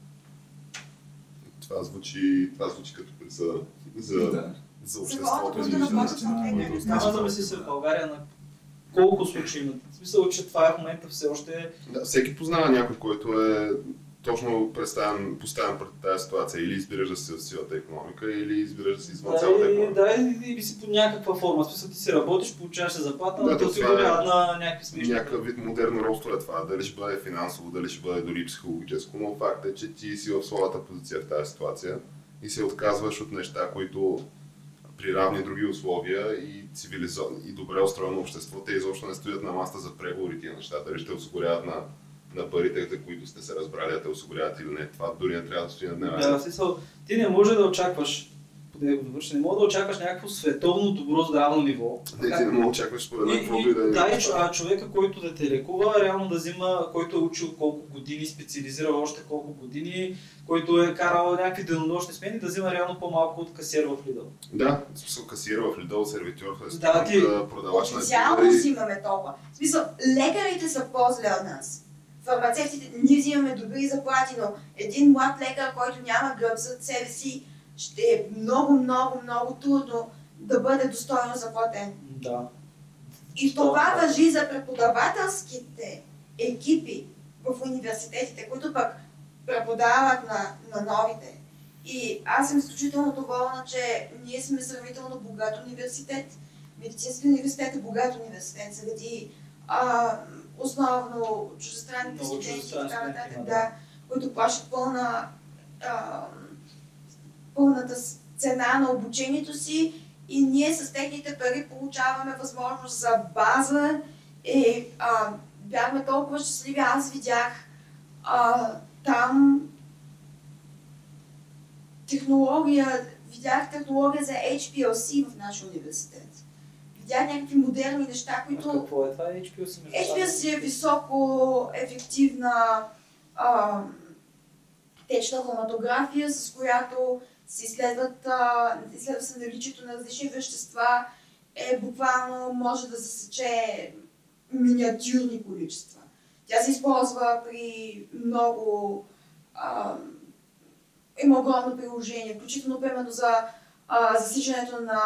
Това звучи, това звучи като присъда за, Да. за За обществото. хората, за не Няма да мисли се в България на колко случаи имат. В смисъл, че това в момента все още е Да, всеки познава някой, който е точно представен, поставен пред тази ситуация. Или избираш да си в силата економика, или избираш да си извън цялата Да, и, економика. да, и, и си по някаква форма. Смисъл ти си работиш, получаваш се заплата, но Да, те то осигуряват е на някакви смешни. Някакъв вид модерно робство е това. Дали ще бъде финансово, дали ще бъде дори психологическо, но факт е, че ти си в своята позиция в тази ситуация и се отказваш от неща, които при равни други условия и цивилизовано и добре устроено общество, те изобщо не стоят на маста за преговори тия неща. Дали ще осигуряват на, на парите, за които сте се разбрали, да те осигуряват или не. Това дори не трябва да стои на дневен Да, смисъл, ти не може да очакваш, поне го довърши, не може да очакваш някакво световно добро здравно ниво. Не, ти не мога да очакваш според мен И, каквото и, да е. да, и, чо- а човека, който да те лекува, реално да взима, който е учил колко години, специализирал още колко години, който е карал някакви денонощни смени, да взима реално по-малко от касиер в Lidl. Да, в смисъл касиер в Lidl, сервитьор Да, ти- продавач на Официално взимаме толкова. В смисъл, лекарите са по-зле от нас. Фармацевтите, ние взимаме добри заплати, но един млад лекар, който няма гръб зад себе си, ще е много, много, много трудно да бъде достойно заплатен. Да. И това въжи за преподавателските екипи в университетите, които пък преподават на, на новите. И аз съм изключително доволна, че ние сме сравнително богат университет. Медицински университет е богат университет заради основно чуждестранните студенти и така нататък, да. които плащат пълна, а, пълната цена на обучението си и ние с техните пари получаваме възможност за база и а, бяхме толкова щастливи. Аз видях а, там технология, видях технология за HPLC в нашия университет. Видях някакви модерни неща, А които какво е това? HPLC HPLC е високо ефективна а, течна хроматография, с която се изследват, а, изследва се наличието на различни вещества, е буквално може да засече миниатюрни количества. Тя се използва при много а, има огромно приложение, включително примерно за а, засичането на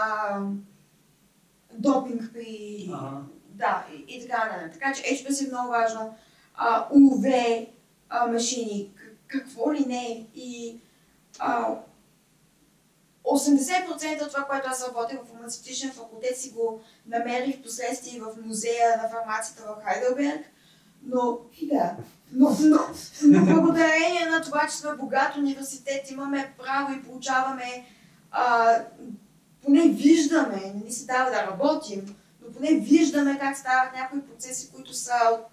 допинг при Ага. да, и, и така нататък. Така че HPS е много важно. А, UV а, машини, какво ли не. И а, 80% от това, което аз работя в фармацевтичен факултет, си го намерих в последствие в музея на фармацията в Хайделберг. Но, да, но, но, но благодарение на това, че сме богат университет, имаме право и получаваме, а, поне виждаме, не ни се дава да работим, но поне виждаме как стават някои процеси, които са от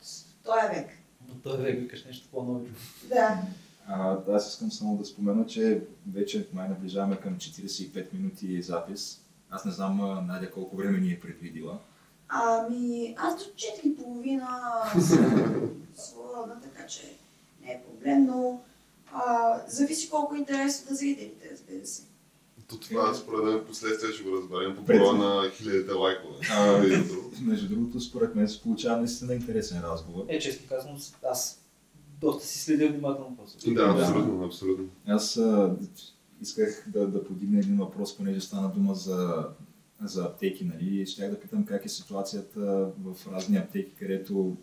този век. Но той век викаш нещо по-ново. Да. А, аз искам само да спомена, че вече май наближаваме към 45 минути запис. Аз не знам Надя колко време ни е предвидила. Ами, аз до 4.30 съм свободна, така че не е проблем, но а, зависи колко е интересно да зрителите, разбира се. То това според мен последствие ще го разберем по броя на хилядите лайкове. А. Между другото, според мен се получава наистина интересен разговор. Е, честно казвам, аз доста си следя внимателно просто. Да, абсолютно, абсолютно. Аз а, исках да, да подигна един въпрос, понеже стана дума за, за аптеки, нали? Щях да питам как е ситуацията в разни аптеки, където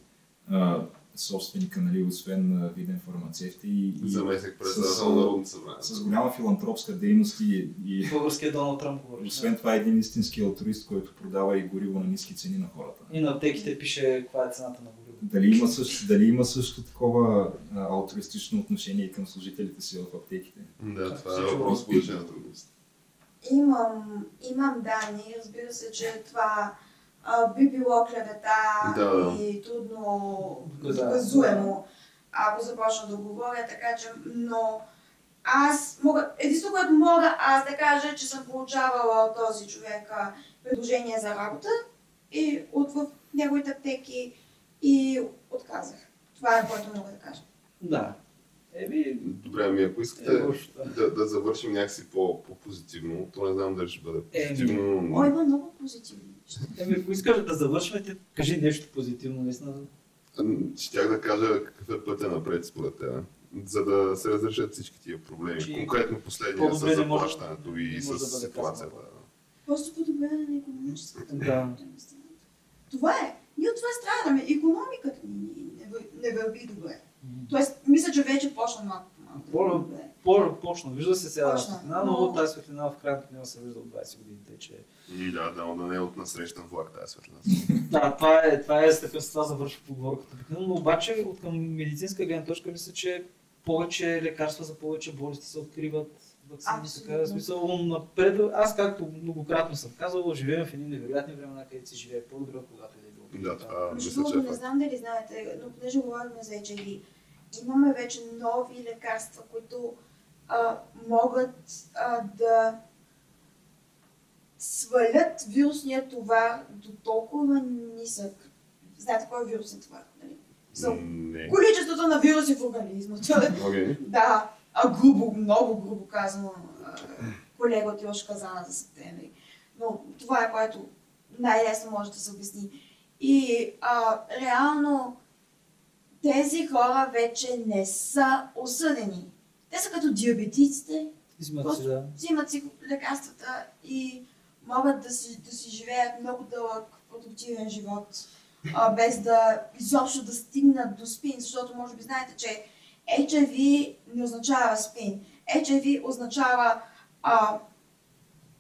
а, собственика, нали, освен виден фармацевти и, и Заместник председател на Народното събрание. с голяма филантропска дейност и, и Българският Доналд Тръмп говори. освен това е един истински алтруист, който продава и гориво на ниски цени на хората. И на аптеките пише каква е цената на гориво. Дали има също, дали има също такова а, алтруистично отношение и към служителите си в аптеките? Да, това е Всичко въпрос по лична трудност. Имам, имам данни, разбира се, че това а, би било клевета Да, да. и трудно доказуемо, ако започна да говоря, така че, но аз мога, единствено, което мога аз да кажа, че съм получавала от този човек предложение за работа и от в неговите аптеки и отказах. Това е което мога да кажа. Да. Еми, Добре, ами ако искате е да. да, да завършим някакси по- по-позитивно, то не знам дали ще бъде Еми. позитивно. О, има много позитивни неща. Еми, ако искаш да завършваме, ти кажи нещо позитивно, наистина. Ами, Щях да кажа какъв е пътя напред според теб, за да се разрешат всички тия проблеми. Че Конкретно последния с може- заплащането не и с да ситуацията. Просто подобряване на економическата Да. Това е. Ние от това страдаме. Економиката ни не, вър- не върви добре. Тоест, мисля, че вече почна малко. малко Почна, вижда се сега Почна, светлина, но- тази светлина в крайна сметка се вижда от 20 години, тъй че... И да, да, да не е от насрещан влак тази светлина. Да, това е, това е с такъв с това завършва поговорката. Но обаче от към медицинска гледна точка мисля, че повече лекарства за повече болести се откриват, вакцини, така, в смисъл, напред, аз както многократно съм казал, живеем в едни невероятни времена, където се живее по-добре, когато и да е било. Да, това мисля, че е не знам дали знаете, но понеже говорим за HIV, имаме вече нови лекарства, които а, могат а, да свалят вирусния товар до толкова нисък. Знаете кой е вирусен товар? Нали? За Не. количеството на вируси в организма. Окей. Да, а грубо, много грубо казано, колега от Йош Казана за септември. Но това е което най-лесно може да се обясни. И а, реално тези хора вече не са осъдени. Те са като диабетиците, Взимат си, да. взимат си лекарствата и могат да си, да си живеят много дълъг, продуктивен живот, а, без да изобщо да стигнат до спин, защото може би знаете, че HIV не означава спин. HIV означава а,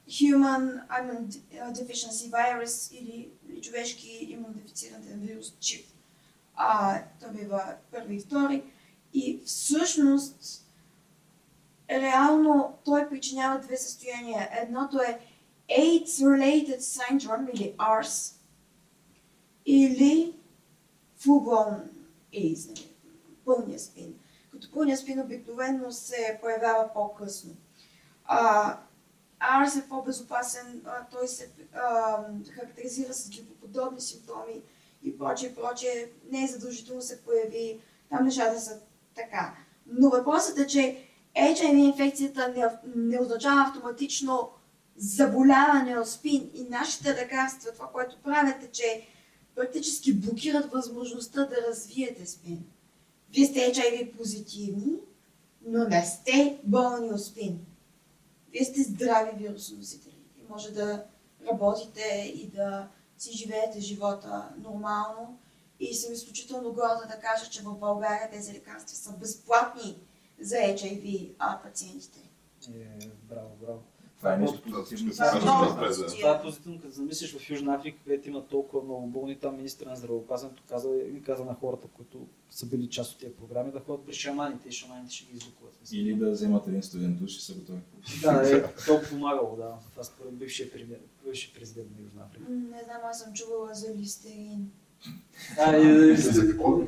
Human Immune Deficiency Virus или, или човешки имунодефициран вирус ЧИП. А, това бива първи и втори. И всъщност реално той причинява две състояния. Едното е AIDS-related syndrome или ARS или full-blown AIDS, нали, пълния спин. Като пълния спин обикновено се появява по-късно. ARS е по-безопасен, той се а, характеризира с грипоподобни симптоми и прочее, прочее. Не е задължително се появи. Там нещата са така. Но въпросът е, че HIV инфекцията не, не означава автоматично заболяване от спин и нашите лекарства, това, което правят е, че практически блокират възможността да развиете спин. Вие сте HIV позитивни, но не сте болни от спин. Вие сте здрави вирусоносители и може да работите и да си живеете живота нормално. И съм изключително горда да кажа, че в България тези лекарства са безплатни за HIV а, пациентите. Е, браво, браво. Това е нещо позитивно. е да. позитивно. Е позитивно, като замислиш в Южна Африка, където има толкова много болни, там министра на здравеопазването каза, и каза на хората, които са били част от тези програми, да ходят при шаманите и шаманите ще ги излекуват. Или да вземат един студент душ и са готови. Да, е, то помагало, да. Това според бившия, президент на Южна Африка. Не знам, аз съм чувала за листерин. А, и, и, За какво?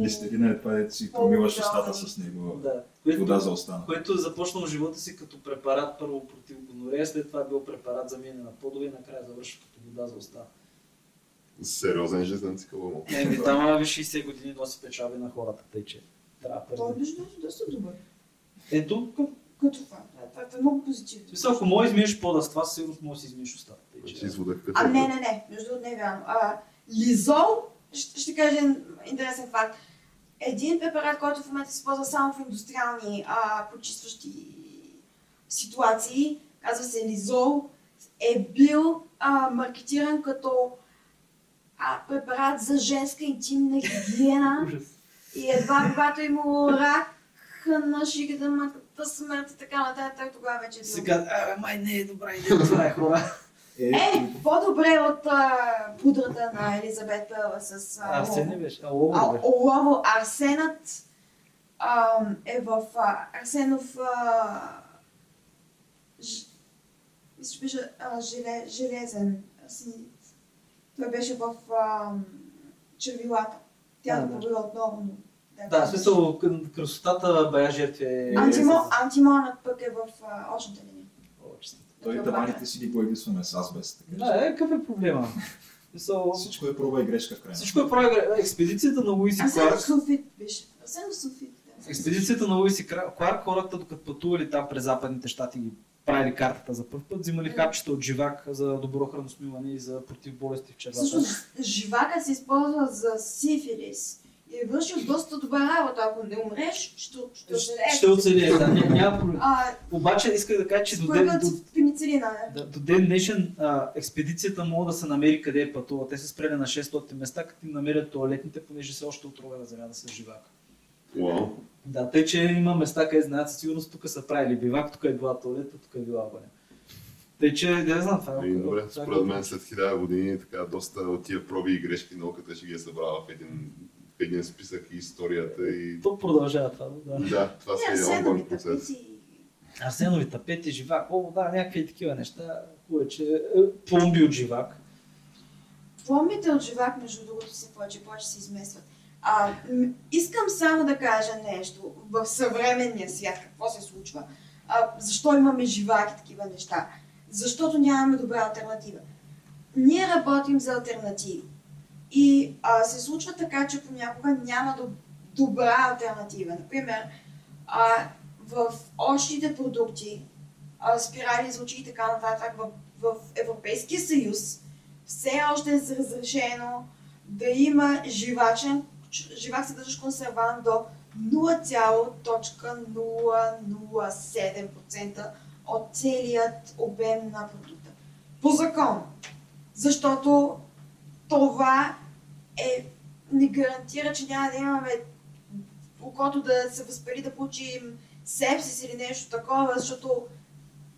Листерина е това, дето си промиваш устата с него. да. Което, Вода за остана. което е започнал живота си като препарат първо против гонорея, след това е бил препарат за миене на подове и накрая завършва като вода за уста. Сериозен жизнен цикъл. Еми, там а, 60 години носи печалби на хората, тъй че трябва Той е пари. между другото доста добър. Ето, Като това. Да, Това е много позитивно. смисъл, ако може да измиеш пода с това, със сигурност може да си измиеш устата. Тъй, Значи че, извода какъв А, е? не, не, не. Между другото не е вярно. Лизол, ще, ще кажа интересен факт. Един препарат, който в момента се използва само в индустриални а, почистващи ситуации, казва се лизол, е бил а, маркетиран като а, препарат за женска интимна гигиена. Ужас. И едва когато е имало рак на шигата, матката смърт и така нататък, тогава вече е бил. Сега, абе, май не е добра идея това е хора. Е, по-добре от а, пудрата на Елизабет Първа с а, Арсен не беше. А, олово А, беше. олово, арсенът а, е в а, Арсенов а, ж, мисля, беше а, желе, железен. Той беше в а, червилата. Тя А, го да. побила отново, но... Да, в смисъл, красотата бая жертви е... Антимо, антимонът пък е в а, очната линия. Той таваните си ги боядисваме с азбест. Така Да, е, какъв е проблема? Смисъл, Всичко е проба и грешка в крайна. Всичко е прави. Експедицията на Луиси Кларк. беше. Да. Експедицията на Луиси Кларк, хората докато пътували там през западните щати ги правили картата за първ път, взимали хапчета от живак за добро храносмиване и за против болести в червата. Всъщност, живака се използва за сифилис и е вършил доста добра работа. Ако не умреш, ще, ще, Ще, ще оцелее, да, ня- няма проблем. А, Обаче исках да кажа, че до, ден, до, е. Да, до ден днешен а, експедицията мога да се намери къде е пътува. Те са спрели на 600 места, като им намерят туалетните, понеже се още отровена земя да се живак. Уау. Да, тъй, че има места, къде знаят със сигурност тук са правили бивак, тук е била туалета, тук е била баня. Тъй, че не знам това. е И, добре, е според мен след хиляда години така доста от тия проби и грешки науката ще ги е събрала в един, един списък и историята и То продължава това, да. да, това си е онлайн процес. Арсенови тапети, живак, о, да, някакви такива неща. Хубаво, е, че е, пломби от живак. Пломбите от живак, между другото, се повече, повече се изместват. А, м- искам само да кажа нещо в съвременния свят, какво се случва. А, защо имаме живак и такива неща? Защото нямаме добра альтернатива. Ние работим за альтернативи. И а, се случва така, че понякога няма до, добра альтернатива. Например, а, в очните продукти, а, спирали за очи и така нататък, в, в Европейския съюз, все още е разрешено да има живачен, живак съдържащ консервант до 0,007% от целият обем на продукта. По закон. Защото това е, ни гарантира, че няма да имаме окото да се възпали да получим сепсис или нещо такова, защото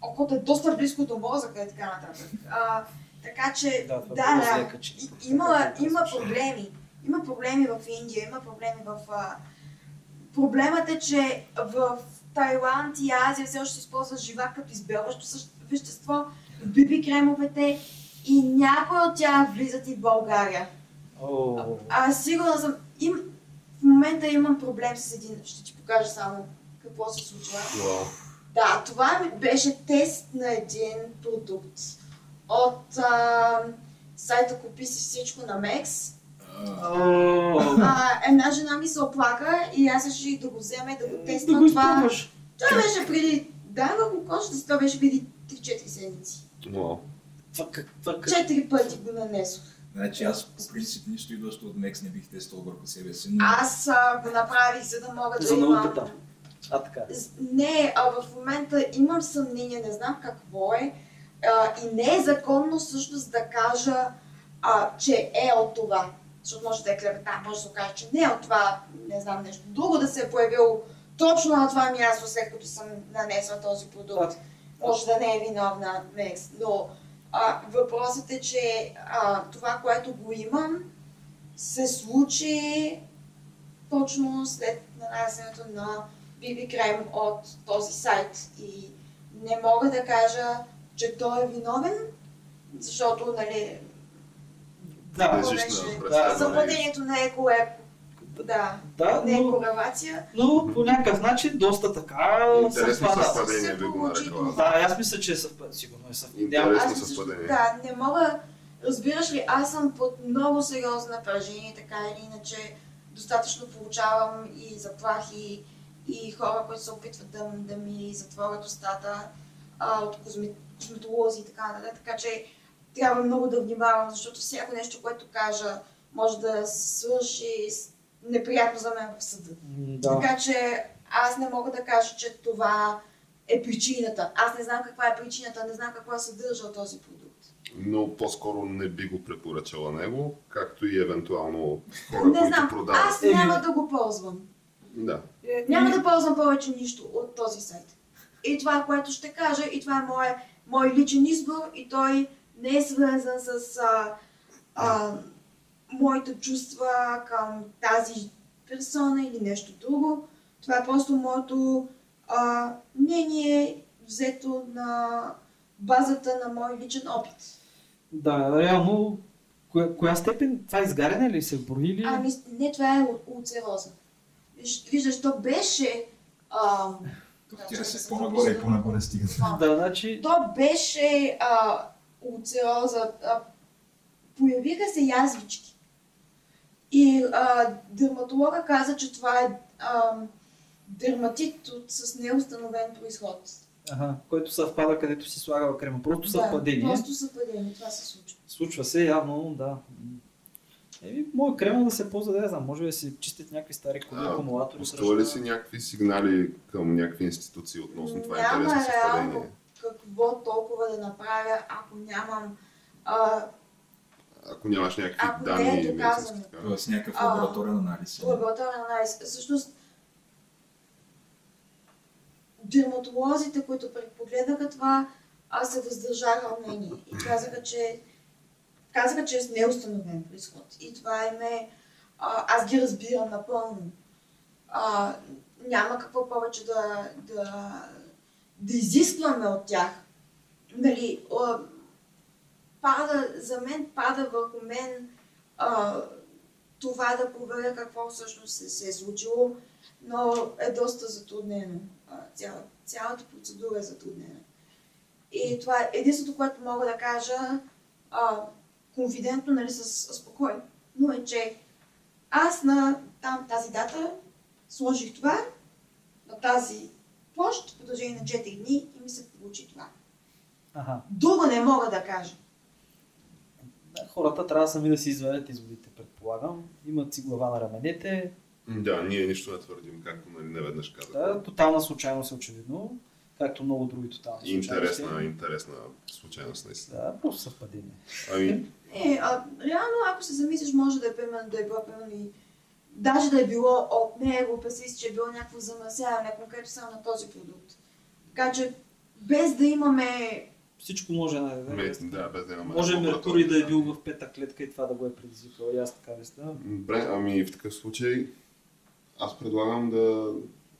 окото е доста близко до мозъка и така нататък. А, така че, Да, да, е да, и- има, така, има казваш. проблеми. Има проблеми в Индия, има проблеми в... А... Проблемът е, че в Тайланд и Азия все още се използва живак като избелващо вещество, биби кремовете и някои от тях влизат и в България. О, А сигурна съм, им, в момента имам проблем с един, ще ти покажа само какво се случва. Уау. Да, това ми беше тест на един продукт от а, сайта Купи си всичко на Мекс. О, А, една жена ми се оплака и аз реших да го взема и да го тествам. го това, изпробваш. това беше преди, да, върху кожата си, това беше преди 3-4 седмици. Как... Четири пъти го нанесох. Значи аз по принцип нищо идващо от Мекс не бих тествал върху себе си, но Аз а, го направих, за да мога да За имам... науката. А, така. Не, а в момента имам съмнение, не знам какво е. А, и не е законно всъщност да кажа, а, че е от това. Защото може да е клевета, може да се окаже, че не е от това, не знам нещо друго да се е появило точно на това място, след като съм нанесла този продукт. Може да не е виновна Мекс, но а, въпросът е, че а, това, което го имам, се случи точно след нанасянето на BB крем от този сайт. И не мога да кажа, че той е виновен, защото, нали, Да, на да, представа. съвпадението не е. Да, да, не е но, корелация. но по някакъв начин доста така Интересно съвпада. съвпадение би го нарекла. Да, аз мисля, че е съвпад. Сигурно е съвпад. Интересно Аз съвпадение. Да, не мога. Разбираш ли, аз съм под много сериозно напрежение, така или иначе достатъчно получавам и заплахи и хора, които се опитват да, да ми затворят устата а, от косметолози и така нататък. Така че трябва много да внимавам, защото всяко нещо, което кажа, може да се свърши с- неприятно за мен в съда. Да. Така че аз не мога да кажа, че това е причината. Аз не знам каква е причината, не знам какво е съдържал този продукт. Но по-скоро не би го препоръчала него, както и евентуално хора, Не които знам, продават. аз няма да го ползвам. Да. Няма да ползвам повече нищо от този сайт. И това, което ще кажа, и това е мой, мой личен избор, и той не е свързан с а, а, моите чувства към тази персона или нещо друго. Това е просто моето а, мнение, взето на базата на мой личен опит. Да, реално, коя, коя степен, това изгаряне ли се брои или? Ами, не, това е улцероза. Виж- Виждаш, то беше... А, тира се по-нагоре и по-нагоре стига. Да, значи, То беше а, улцероза. А, появиха се язвички. И а, дерматолога каза, че това е а, дерматит от, с неустановен происход. ага, който съвпада където си слагала крема. Просто съвпадение. Да, просто съвпадение, това се случва. Случва се явно, да. Еми, моят крема да се ползва, да не знам, може да си чистят някакви стари коли, акумулатори. Пускала ли си някакви сигнали към някакви институции относно това Няма интересно реално. съвпадение? какво толкова да направя, ако нямам а, Ако нямаш някакви Ако не е данни, доказано. Тоест някакъв лабораторен анализ. лабораторен анализ. Всъщност, дерматолозите, които предпогледаха това, аз се въздържаха мнение и казаха, че казаха, че е с неустановен происход. И това е... А, аз ги разбирам напълно. А, няма какво повече да, да, да изискваме от тях. Нали, а, пада, за мен пада върху мен а, това да проверя какво всъщност се, се е случило, но е доста затруднено. А, цяла, цялата процедура е затруднена. И това е единството, което мога да кажа а, конфидентно, нали, с, с спокойно, но е, че аз на там тази дата сложих това на тази площ в продължение на 4 дни и ми се получи това. Аха. Друго не мога да кажа. Да, Хората трябва сами да си извадят изводите, предполагам. Имат си глава на раменете. Да, ние нищо не твърдим, както нали, не веднъж казах. Да, тотална случайност е очевидно. Както много други тотални интересна, случайности. интересна случайност наистина. Да, просто съвпадение. Ами, Не, а, реално ако се замислиш, може да е примерно да е било примерно и даже да е било от него, си, че е било някакво замърсяване, конкретно само на този продукт. Така че без да имаме Всичко може да ме, да, без да имаме Може. Меркурий да е бил в пета клетка и това да го е предизвикал. И аз така мисля. Добре, ами в такъв случай аз предлагам да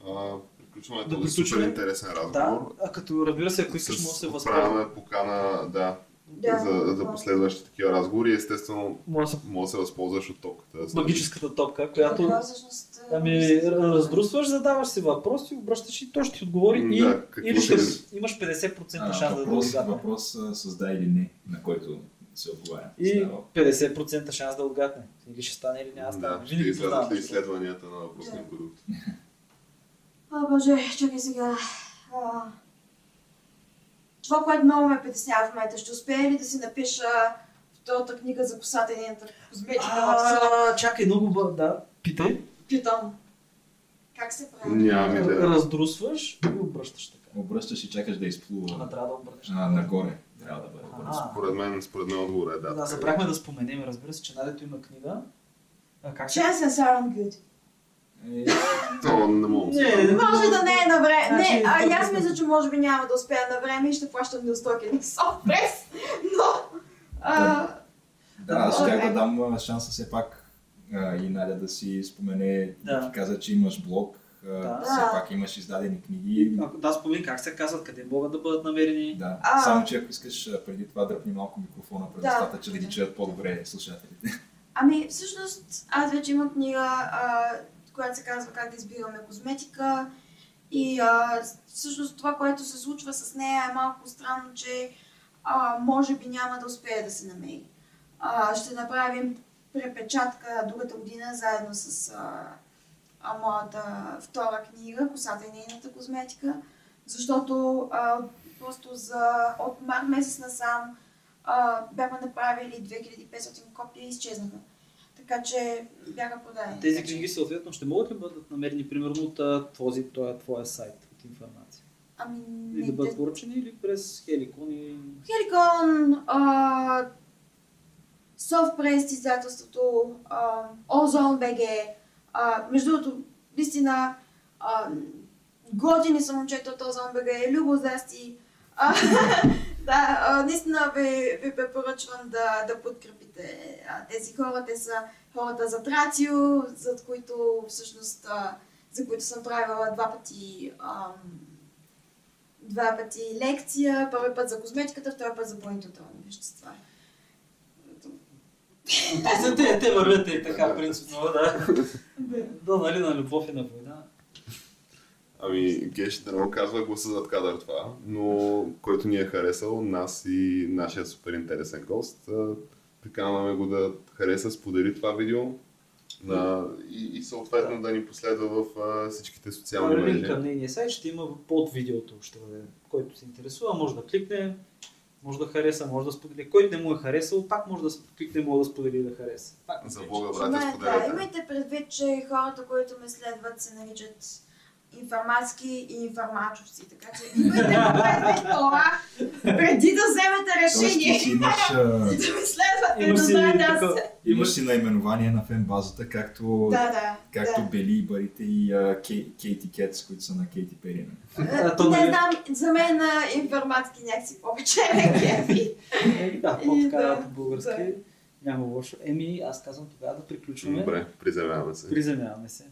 а, приключваме Да този приключим. супер интересен Да, разговор. а като разбира се, ако искаш, може да се възползва. отправяме покана, да, Да, за, за да. последващи такива разговори. Естествено, Може да се може да се възползваш от топката. магическата топка, която Това всъщност... Ами, раздрусваш, задаваш си въпроси, обръщаш и той ще ти отговори и, да, какво или ще имаш 50% А, шанс да въпрос, отгадне. въпрос с да или не, на който се отговаря. И Става. 50% шанс да отгадне. Или ще стане, или няма да стане. Да, ще излязат ли изследванията на въпросния Да. продукт. А, боже, чакай сега. А, това, което много ме притеснява в момента, ще успея ли да си напиша втората книга за косата и нейната козметика? А, чакай, много да. Питай. Питам. Как се прави? Нямам идея. Раздрусваш и обръщаш така. Обръщаш и чакаш да изплува. Ама трябва да обърнеш. А, нагоре трябва да бъде. А, Според мен, според мен отговор е да. да, така забрахме да споменем, разбира се, че Надето има книга. А, как се... Chances aren't good. Е, То не мога. Не, Може да не е на време. Значи, Не, а аз мисля, че може би няма да успея на време и ще плащам неустоки на софтпрес. Но... А, Да, аз ще да дам а, шанса все пак а, и Надя да си спомене, Да. да. ти каза, че имаш блог, Да. все пак имаш издадени книги. Ако да спомени как се казват, къде могат да бъдат намерени. Да, А. само че ако искаш преди това дръпни малко микрофона пред Да. устата, че да ги чуят по-добре слушателите. Ами, всъщност, аз вече имам книга, а, която се казва Как да избираме козметика. И а, всъщност това, което се случва с нея е малко странно, че а, може би няма да успее да се намери. А, ще направим препечатка другата година заедно с а, а, моята втора книга, Косата и нейната козметика, защото а, просто за, от март месец насам а, бяхме направили 2500 копия и изчезнаха. Така че бяха продадени. Тези че- книги съответно ще могат ли бъдат намерени примерно от този, този твоя сайт от информация? Ами, Или не, да бъдат поръчани или през Хеликон и... Хеликон, а, Софтпрес издателството, Озон БГ, между другото, наистина, готини са момчета от Озон БГ, Любо Засти. А, да, наистина ви, ви препоръчвам да, да подкрепите тези хора. Те са хората за Трацио, за които всъщност, за които съм правила два пъти два пъти лекция, първи път за козметиката, втори път за планетотрални вещества. Са- те, те вървят и така, принципно, да. Да, нали, на любов и на война. Ами, Геш да го казва гласа зад кадър това, но който ни е харесал, нас и нашия супер интересен гост, приканваме го да хареса, сподели това видео на, и, и съответно да ни последва в а, всичките социални Линк мрежи. към нейния сайт ще има под видеото, ще бъде, който се интересува, може да кликне, може да хареса, може да сподели. Който не му е харесал, пак може да кликне, може да сподели да хареса. Пак За Бога, братя, Има, да, имайте предвид, че хората, които ме следват, се наричат информатски и информаторци. Така че имайте предвид това, преди да вземете Тоест решение. си имаш, а, Да ме следвате, Имаш да знаете аз. имаш си наименование на фен базата, както, Да, да. както да. Бели и Барите и Кейти Кетс, които са на Кейти Пери. Не нали- знам, за мен на информатски някакси повече. Еми, да, по-така български. да. Няма лошо. Еми, аз казвам тогава да приключваме. Добре, приземяваме се. Приземяваме се.